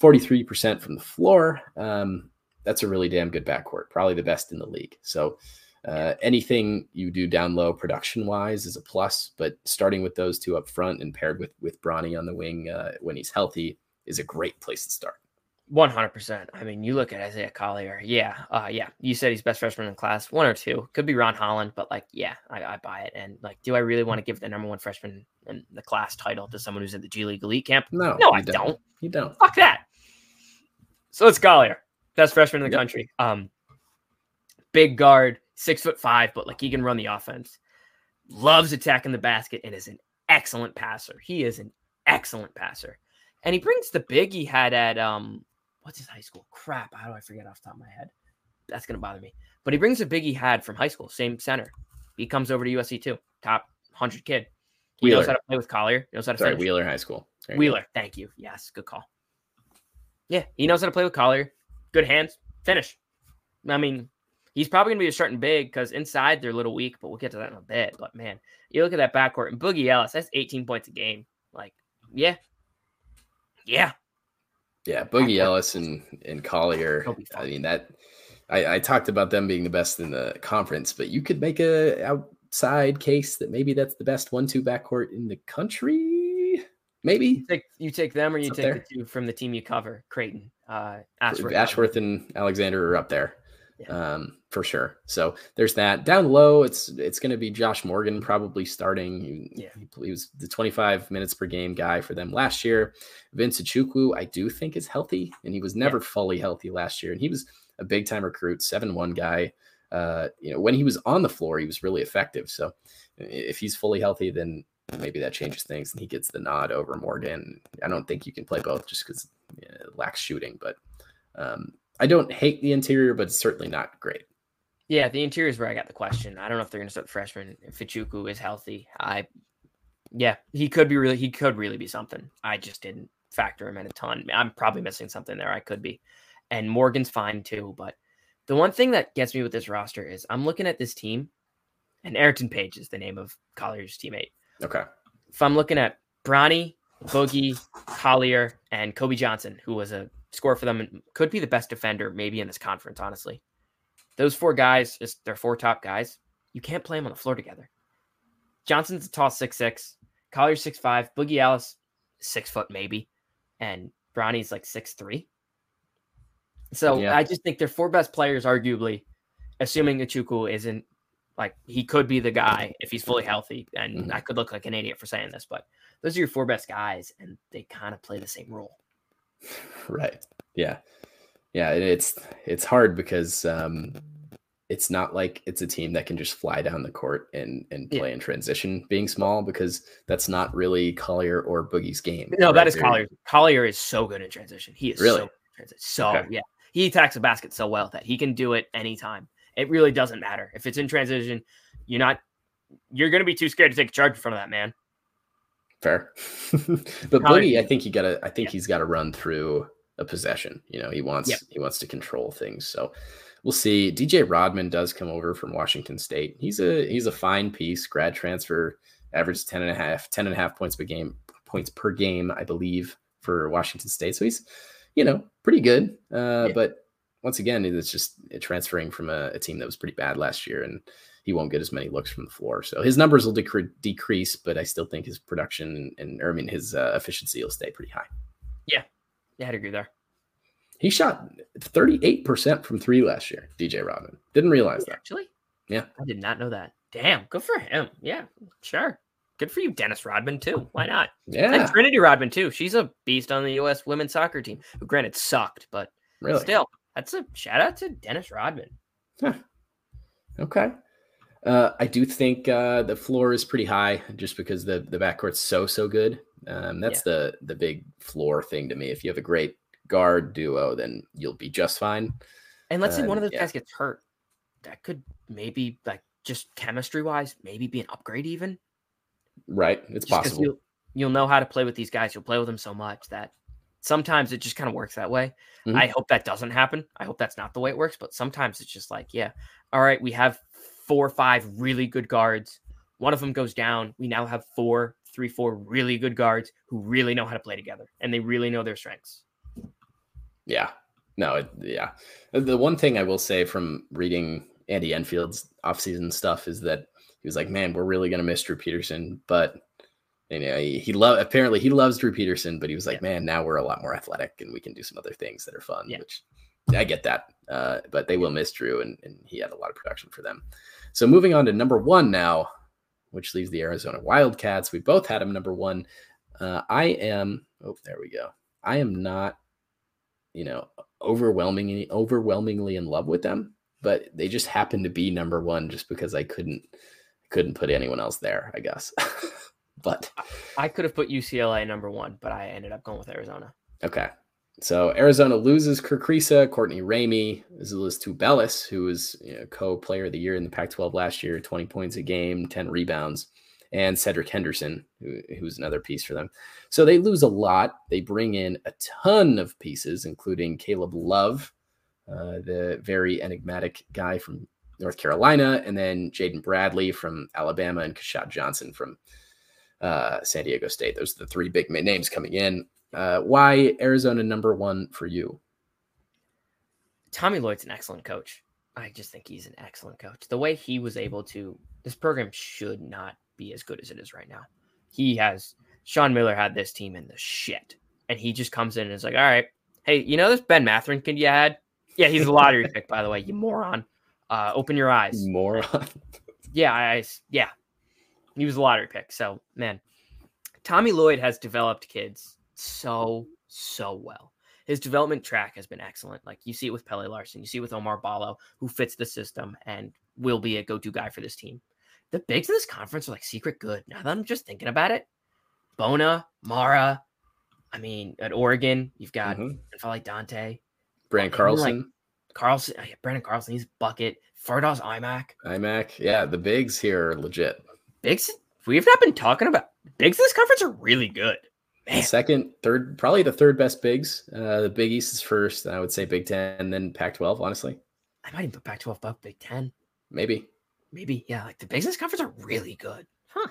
43% from the floor. Um, that's a really damn good backcourt, probably the best in the league. So, uh, anything you do down low production wise is a plus, but starting with those two up front and paired with with Bronny on the wing uh, when he's healthy is a great place to start. One hundred percent. I mean, you look at Isaiah Collier. Yeah, uh, yeah. You said he's best freshman in class, one or two. Could be Ron Holland, but like, yeah, I, I buy it. And like, do I really want to give the number one freshman in the class title to someone who's in the G League elite camp? No, No, I don't. You don't. Fuck that. So it's Collier, best freshman in the Yep. country. Um, big guard, six foot five, but like he can run the offense. Loves attacking the basket and is an excellent passer. He is an excellent passer, and he brings the big he had at um, what's his high school? Crap, how do I forget off the top of my head? That's gonna bother me. But he brings the big he had from high school, same center. He comes over to USC too, top hundred kid. He knows how to play with Collier. He knows how to Sorry, finish. Wheeler High School. There you go. Wheeler, thank you. Yes, good call. Yeah, he knows how to play with Collier. Good hands. Finish. I mean, he's probably gonna be a starting big because inside they're a little weak, but we'll get to that in a bit. But man, you look at that backcourt and Boogie Ellis, that's 18 points a game. Like, yeah. Yeah. Yeah, Boogie Backcourt. Ellis and and Collier. I mean that. I, I talked about them being the best in the conference, but you could make a outside case that maybe that's the best one-two backcourt in the country. Maybe You take, you take them or you It's take the two from the team you cover, Creighton, uh, Ashworth. Ashworth and Alexander are up there, Yeah. um, for sure. So there's that. Down low, it's it's going to be Josh Morgan probably starting. He, Yeah. he, he was the 25 minutes per game guy for them last year. Vince Iwuchukwu, I do think is healthy, and he was never fully healthy last year. And he was a big time recruit, seven one guy. Uh, you know, when he was on the floor, he was really effective. So if he's fully healthy, then maybe that changes things, and he gets the nod over Morgan. I don't think you can play both just because it lacks shooting, but um, I don't hate the interior, but it's certainly not great. Yeah, the interior is where I got the question. I don't know if they're going to start the freshman. If Fichuku is healthy, I, yeah, he could be really, he could really be something. I just didn't factor him in a ton. I'm probably missing something there. I could be, and Morgan's fine too. But the one thing that gets me with this roster is I'm looking at this team, and Arrinten Page is the name of Collier's teammate. Okay. If I'm looking at Bronny, Boogie, Collier, and Kobe Johnson, who was a scorer for them and could be the best defender maybe in this conference, honestly. Those four guys, just their four top guys, you can't play them on the floor together. Johnson's a tall six six, Collier six five, Boogie Ellis six foot maybe, and Bronny's like six three. So Yeah. I just think their four best players, arguably, assuming Iwuchukwu isn't like he could be the guy if he's fully healthy. And Mhm. I could look like an idiot for saying this, but those are your four best guys, and they kind of play the same role. Right. Yeah. Yeah. It's it's hard because um, it's not like it's a team that can just fly down the court and and Yeah. play in transition, being small because that's not really Collier or Boogie's game. No, that right? is They're- Collier. Collier is so good in transition. He is Really? so good in transition. So Okay. yeah, he attacks the basket so well that he can do it anytime. It really doesn't matter if it's in transition. You're not. You're going to be too scared to take a charge in front of that man. Fair. but Boogie, I think he got to. I think Yeah. he's got to run through a possession. You know, he wants he wants to control things. So we'll see. DJ Rodman does come over from Washington State. He's a he's a fine piece. Grad transfer, average 10 and a half, 10 and a half points per game, points per game, I believe, for Washington State. So he's, you know, pretty good. Uh, Yeah. But once again, it's just transferring from a, a team that was pretty bad last year, and he won't get as many looks from the floor. So his numbers will decre- decrease, but I still think his production and, and or, I mean his uh, efficiency will stay pretty high. Yeah, yeah, I'd agree there. He shot 38% from three last year, DJ Rodman. Didn't realize that. Actually, Yeah. I did not know that. Damn, good for him. Yeah, sure. Good for you, Dennis Rodman too. Why not? Yeah. And Trinity Rodman too. She's a beast on the U.S. women's soccer team. Who, granted, sucked, but really. still, that's a shout out to Dennis Rodman. Okay. Uh, I do think uh, the floor is pretty high just because the the backcourt's so so good. Um, that's the the big floor thing to me. If you have a great guard duo, then you'll be just fine. And let's say one of Um, those yeah. guys gets hurt. That could maybe like just chemistry wise, maybe be an upgrade even. Right? It's Just possible. You'll, you'll know how to play with these guys. You'll play with them so much that sometimes it just kind of works that way. Mhm. I hope that doesn't happen. I hope that's not the way it works. But sometimes it's just like, yeah, all right, we have four or five really good guards. One of them goes down. We now have four, three, four really good guards who really know how to play together and they really know their strengths. Yeah. No, it, yeah. The one thing I will say from reading Andy Enfield's offseason stuff is that he was like, man, we're really going to miss Drew Peterson. But, you know, he, he love apparently he loves Drew Peterson, but he was like, man, now we're a lot more athletic and we can do some other things that are fun, Yeah. which I get that. Uh, but they will miss Drew and, and he had a lot of production for them. So moving on to number one now, which leaves the Arizona Wildcats. We both had him number one. Uh, I am, oh, there we go. I am not, you know, overwhelmingly overwhelmingly in love with them, but they just happen to be number one just because I couldn't couldn't put anyone else there, I guess. but I could have put UCLA number one, but I ended up going with Arizona. okay. So Arizona loses Kerr Kriisa, Courtney Ramey, Azuolas Tubelis, who was you know, co-player of the year in the Pac-12 last year, 20 points a game, 10 rebounds, and Cedric Henderson, who, who's another piece for them. So they lose a lot. They bring in a ton of pieces, including Caleb Love, uh, the very enigmatic guy from North Carolina, and then Jaden Bradley from Alabama and Keshad Johnson from uh, San Diego State. Those are the three big names coming in. Uh, why Arizona number one for you? Tommy Lloyd's an excellent coach. I just think he's an excellent coach. The way he was able to, this program should not be as good as it is right now. He has, Sean Miller had this team in the shit. And he just comes in and is like, all right, hey, you know this Ben Mathurin kid you had? Yeah, he's a lottery pick, by the way, you moron. Uh, open your eyes. Moron. Yeah, I, yeah, he was a lottery pick. So, man, Tommy Lloyd has developed kids so, so well. His development track has been excellent. Like you see it with Pelle Larsson, you see it with Oumar Ballo, who fits the system and will be a go to guy for this team. The bigs in this conference are like secret good. Now that I'm just thinking about it, Bona, Mara. I mean, at Oregon, you've got Mhm. like Dante, Brand And, like, Carlson, Carlson, Branden Carlson. He's bucket. Fardaws Aimaq. Aimaq. Yeah, the bigs here are legit. Bigs, we've not been talking about bigs in this conference are really good. Man, Second, third, probably the third best bigs. Uh, the Big East is first. I would say Big Ten, then Pac 12, honestly. I might even put Pac 12 above Big Ten. Maybe. Maybe, yeah, like the bigs in this conference are really good. Huh.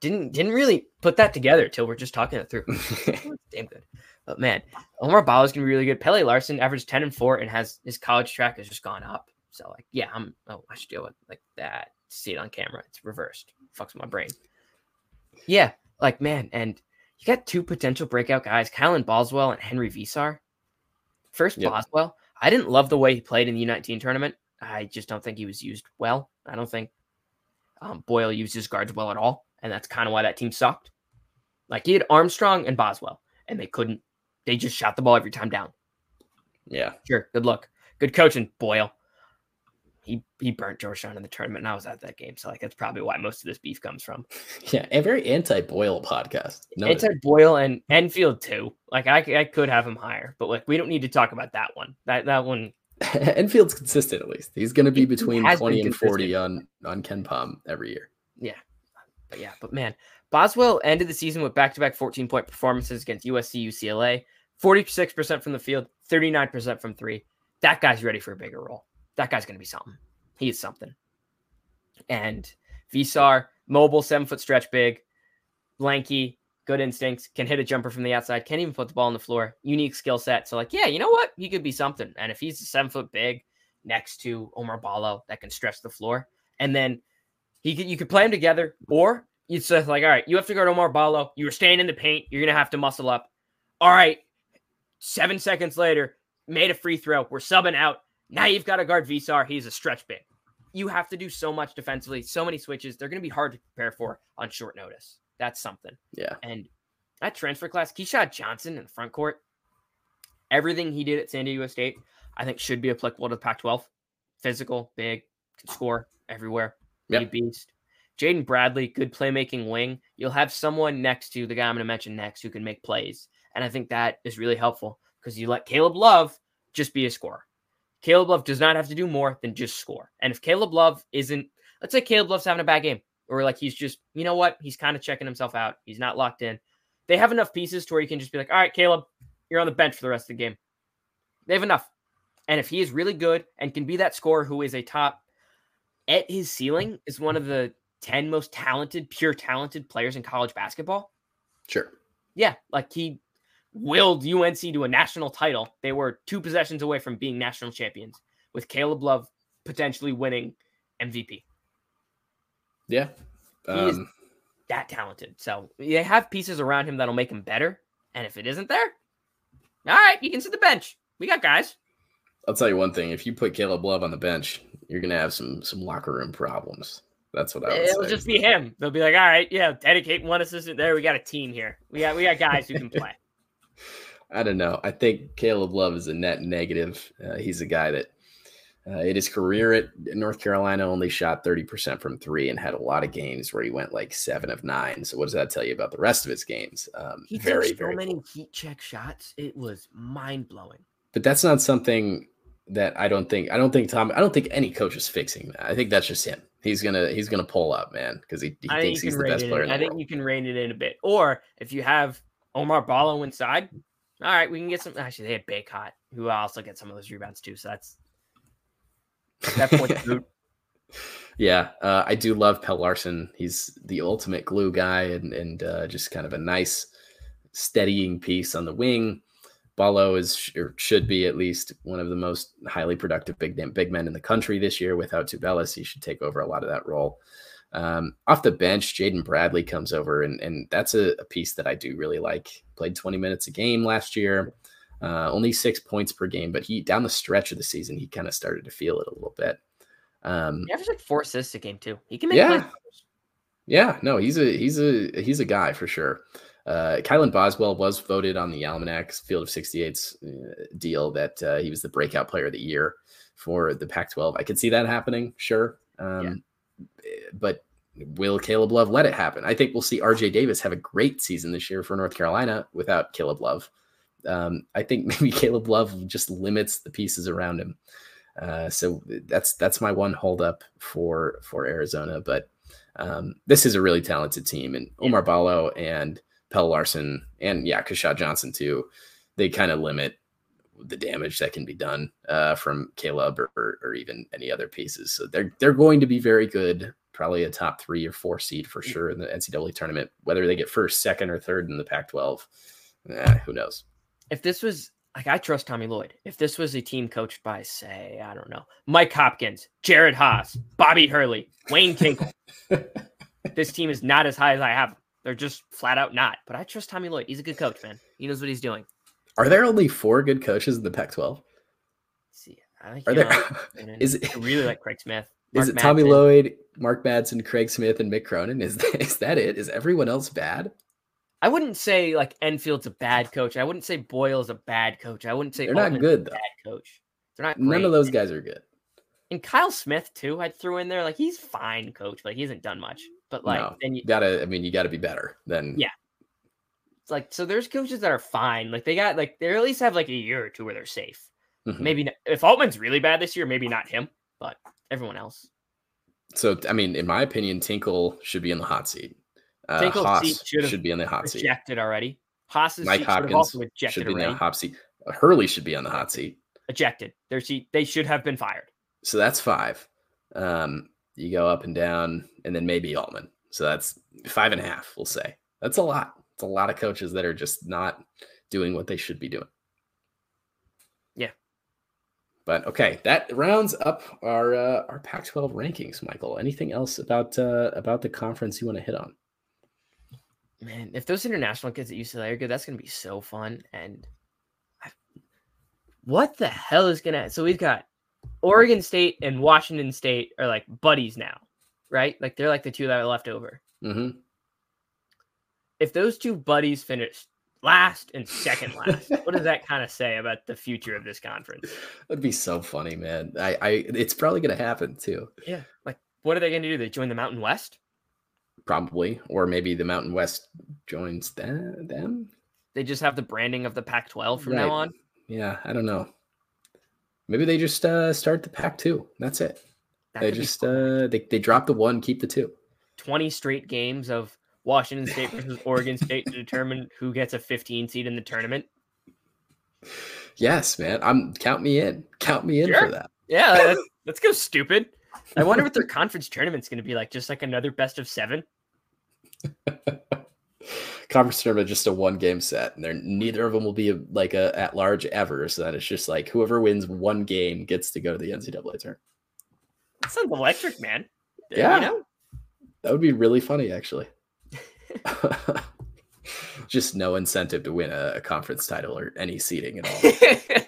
Didn't didn't really put that together till we're just talking it through. Damn good. But man, Omar Ball is gonna be really good. Pelle Larsson averaged 10 and 4 and has his college track has just gone up. So like, yeah, I'm oh, I should deal with like that. See it on camera. It's reversed. Fucks with my brain. Yeah, like man, and you got two potential breakout guys, Kylan Boswell and Henri Veesaar. First Yep. Boswell, I didn't love the way he played in the U19 tournament. I just don't think he was used well. I don't think um, Boyle used his guards well at all, and that's kind of why that team sucked. Like he had Armstrong and Boswell, and they couldn't. They just shot the ball every time down. Yeah, Sure, good luck, good coaching, Boyle. He he burnt Georgetown in the tournament, and I was at that game, so like that's probably why most of this beef comes from. yeah, a very anti-Boyle podcast. No, It's at Boyle and Enfield too. Like I, I could have him higher, but like we don't need to talk about that one. That that one Enfield's consistent at least. He's going to be between 20 and 40 on on KenPom every year. Yeah, but yeah, but man, Boswell ended the season with back-to-back 14 point performances against USC, UCLA, 46% from the field, 39% from three. That guy's ready for a bigger role. That guy's going to be something. He is something. And Veesaar, mobile, seven foot stretch big, lanky, good instincts, can hit a jumper from the outside, can't even put the ball on the floor, unique skill set. So, like, yeah, you know what? He could be something. And if he's seven foot big next to Oumar Ballo that can stretch the floor, and then he could, you could play them together, or you'd say, like, all right, you have to guard Oumar Ballo. You were staying in the paint. You're going to have to muscle up. All right. Seven seconds later, made a free throw. We're subbing out. Now you've got to guard Veesaar. He's a stretch big. You have to do so much defensively, so many switches. They're going to be hard to prepare for on short notice. That's something. Yeah. And that transfer class, Keshad Johnson in the front court, everything he did at San Diego State, I think should be applicable to the Pac 12. Physical, big, can score everywhere. Yep. Big beast. Jaden Bradley, good playmaking wing. You'll have someone next to the guy I'm going to mention next who can make plays. And I think that is really helpful because you let Caleb Love just be a scorer. Caleb Love does not have to do more than just score. And if Caleb Love isn't, let's say Caleb Love's having a bad game, or like he's just, you know what, he's kind of checking himself out. He's not locked in. They have enough pieces to where you can just be like, all right, Caleb, you're on the bench for the rest of the game. They have enough. And if he is really good and can be that scorer who is a top at his ceiling, is one of the 10 most talented, pure talented players in college basketball. Sure. Yeah, like he willed UNC to a national title. They were two possessions away from being national champions, with Caleb Love potentially winning MVP. Yeah. is- Um, That talented. So they have pieces around him that'll make him better. And if it isn't there, all right, you can sit the bench. We got guys. I'll tell you one thing: if you put Caleb Love on the bench, you're going to have some some locker room problems. That's what I would It'll say. just be him. They'll be like, all right, yeah, dedicate one assistant there. We got a team here. We got we got guys who can play. I don't know. I think Caleb Love is a net negative. Uh, he's a guy that uh, in his career at North Carolina only shot 30% from three and had a lot of games where he went like seven of nine. So what does that tell you about the rest of his games? Um, He very, took so very. many heat check shots. It was mind blowing. But that's not something that I don't think. I don't think Tom. I don't think any coach is fixing that. I think that's just him. He's gonna he's gonna pull up, man, because he, he thinks he's the best player I think world. you can rein it in a bit. Or if you have Oumar Ballo inside, all right, we can get some. Actually, they had Baycott, who also get some of those rebounds too. So that's that point. Yeah, uh, I do love Pelle Larsson. He's the ultimate glue guy and and uh, just kind of a nice steadying piece on the wing. Ballo is or should be at least one of the most highly productive big big men in the country this year. Without Tubelis, he should take over a lot of that role. Um, off the bench, Jaden Bradley comes over, and and that's a, a piece that I do really like. Played 20 minutes a game last year, uh, only six points per game, but he down the stretch of the season he kind of started to feel it a little bit. Um, He averaged like four assists a game too. He can make Yeah. plays. yeah, no, he's a he's a he's a guy for sure. Uh, Kylan Boswell was voted on the Almanac's Field of 68's uh, deal that uh, he was the breakout player of the year for the Pac-12. I could see that happening, sure. Um, But will Caleb Love let it happen? I think we'll see RJ Davis have a great season this year for North Carolina without Caleb Love. Um, I think maybe Caleb Love just limits the pieces around him. Uh, so that's that's my one holdup for for Arizona. But um, this is a really talented team, and Oumar Ballo and Pelle Larsson and yeah, Keshad Johnson too. They kind of limit the damage that can be done uh, from Caleb or, or, or even any other pieces. So they're they're going to be very good. Probably a top three or four seed for sure in the NCAA tournament. Whether they get first, second, or third in the Pac-12, eh, who knows? If this was like I trust Tommy Lloyd. If this was a team coached by, say, I don't know, Mike Hopkins, Jerod Haase, Bobby Hurley, Wayne Tinkle, this team is not as high as I have. them. They're just flat out not. But I trust Tommy Lloyd. He's a good coach, man. He knows what he's doing. Are there only four good coaches in the Pac-12? see. I like Are there? is it I really like Craig Smith. is Mark it Tommy Lloyd, Mark Madsen, Craig Smith, and Mick Cronin? Is that, is that it? Is everyone else bad? I wouldn't say like Enfield's a bad coach. I wouldn't say Boyle's a bad coach. I wouldn't say They're not good though. bad coach. They're not. None great. of those guys are good. And Kyle Smith too. I threw in there like he's fine coach, but he hasn't done much. But like no, then you, you gotta. I mean, you gotta be better than. Yeah. Like so there's coaches that are fine. Like they got like they at least have like a year or two where they're safe. Mhm. Maybe not, if Altman's really bad this year, maybe not him, but everyone else. So I mean, in my opinion, Tinkle should be in the hot seat. Uh, Tinkle's Haase seat should be in the hot seat. Ejected already. Haase's Mike seat should Hopkins also should ejected be in the hot seat. Hurley should be on the hot seat. Ejected. Their seat. They should have been fired. So that's five. Um, you go up and down, and then maybe Altman. So that's five and a half. We'll say that's a lot. It's a lot of coaches that are just not doing what they should be doing. Yeah. But okay, that rounds up our uh, our Pac-12 rankings. Michael, anything else about uh, about the conference you want to hit on? Man, if those international kids at UCLA are good, that's gonna be so fun. And I, what the hell is gonna? So we've got Oregon State and Washington State are like buddies now, right? Like they're like the two that are left over. hmm If those two buddies finish last and second last, what does that kind of say about the future of this conference? That'd be so funny, man. I, I, it's probably gonna happen too. Yeah, like what are they gonna do? They join the Mountain West? Probably, or maybe the Mountain West joins them. them? They just have the branding of the Pac-12 from Right. now on. Yeah, I don't know. Maybe they just uh, start the pack two. That's it. That they just uh, they they drop the one, keep the two. 20 straight games of Washington State versus Oregon State to determine who gets a 15 seed in the tournament. Yes, man. I'm count me in. Count me in Sure. for that. Yeah, let's, let's go stupid. I wonder what their conference tournament's going to be like. Just like another best of seven. Conference tournament just a one game set, and they're neither of them will be a, like a at large ever. So then it's just like whoever wins one game gets to go to the NCAA tournament. That sounds electric, man. Yeah. You know? That would be really funny, actually. just no incentive to win a, a conference title or any seating at all.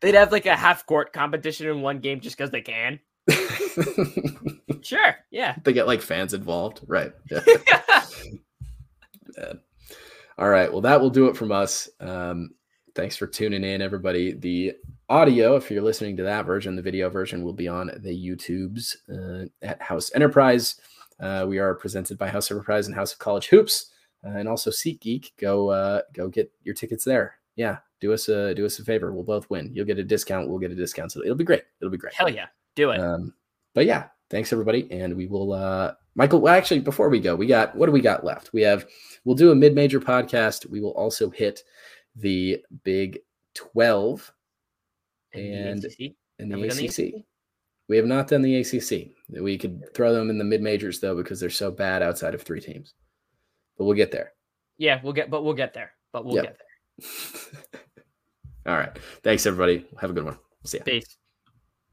They'd have like a half court competition in one game just because they can. Sure. Yeah. they get like fans involved, right? Yeah. All right. Well, that will do it from us. Um, thanks for tuning in, everybody. The audio, if you're listening to that version, the video version will be on the YouTubes uh, at House Enterprise. Uh, we are presented by House of Enterprise and House of College Hoops, uh, and also SeatGeek. Go, uh, go get your tickets there. Yeah, do us a do us a favor. We'll both win. You'll get a discount. We'll get a discount. So it'll be great. It'll be great. Hell yeah. Do it. Um, but yeah, thanks everybody, and we will. uh Michael, well, actually, before we go, we got what do we got left? We have we'll do a mid-major podcast. We will also hit the Big Twelve And and the ACC? and the ACC. We have not done the ACC. We could throw them in the mid-majors though because they're so bad outside of three teams. But we'll get there. Yeah, we'll get, but we'll get there. But we'll Yep. get there. All right. Thanks everybody. Have a good one. See ya. Peace.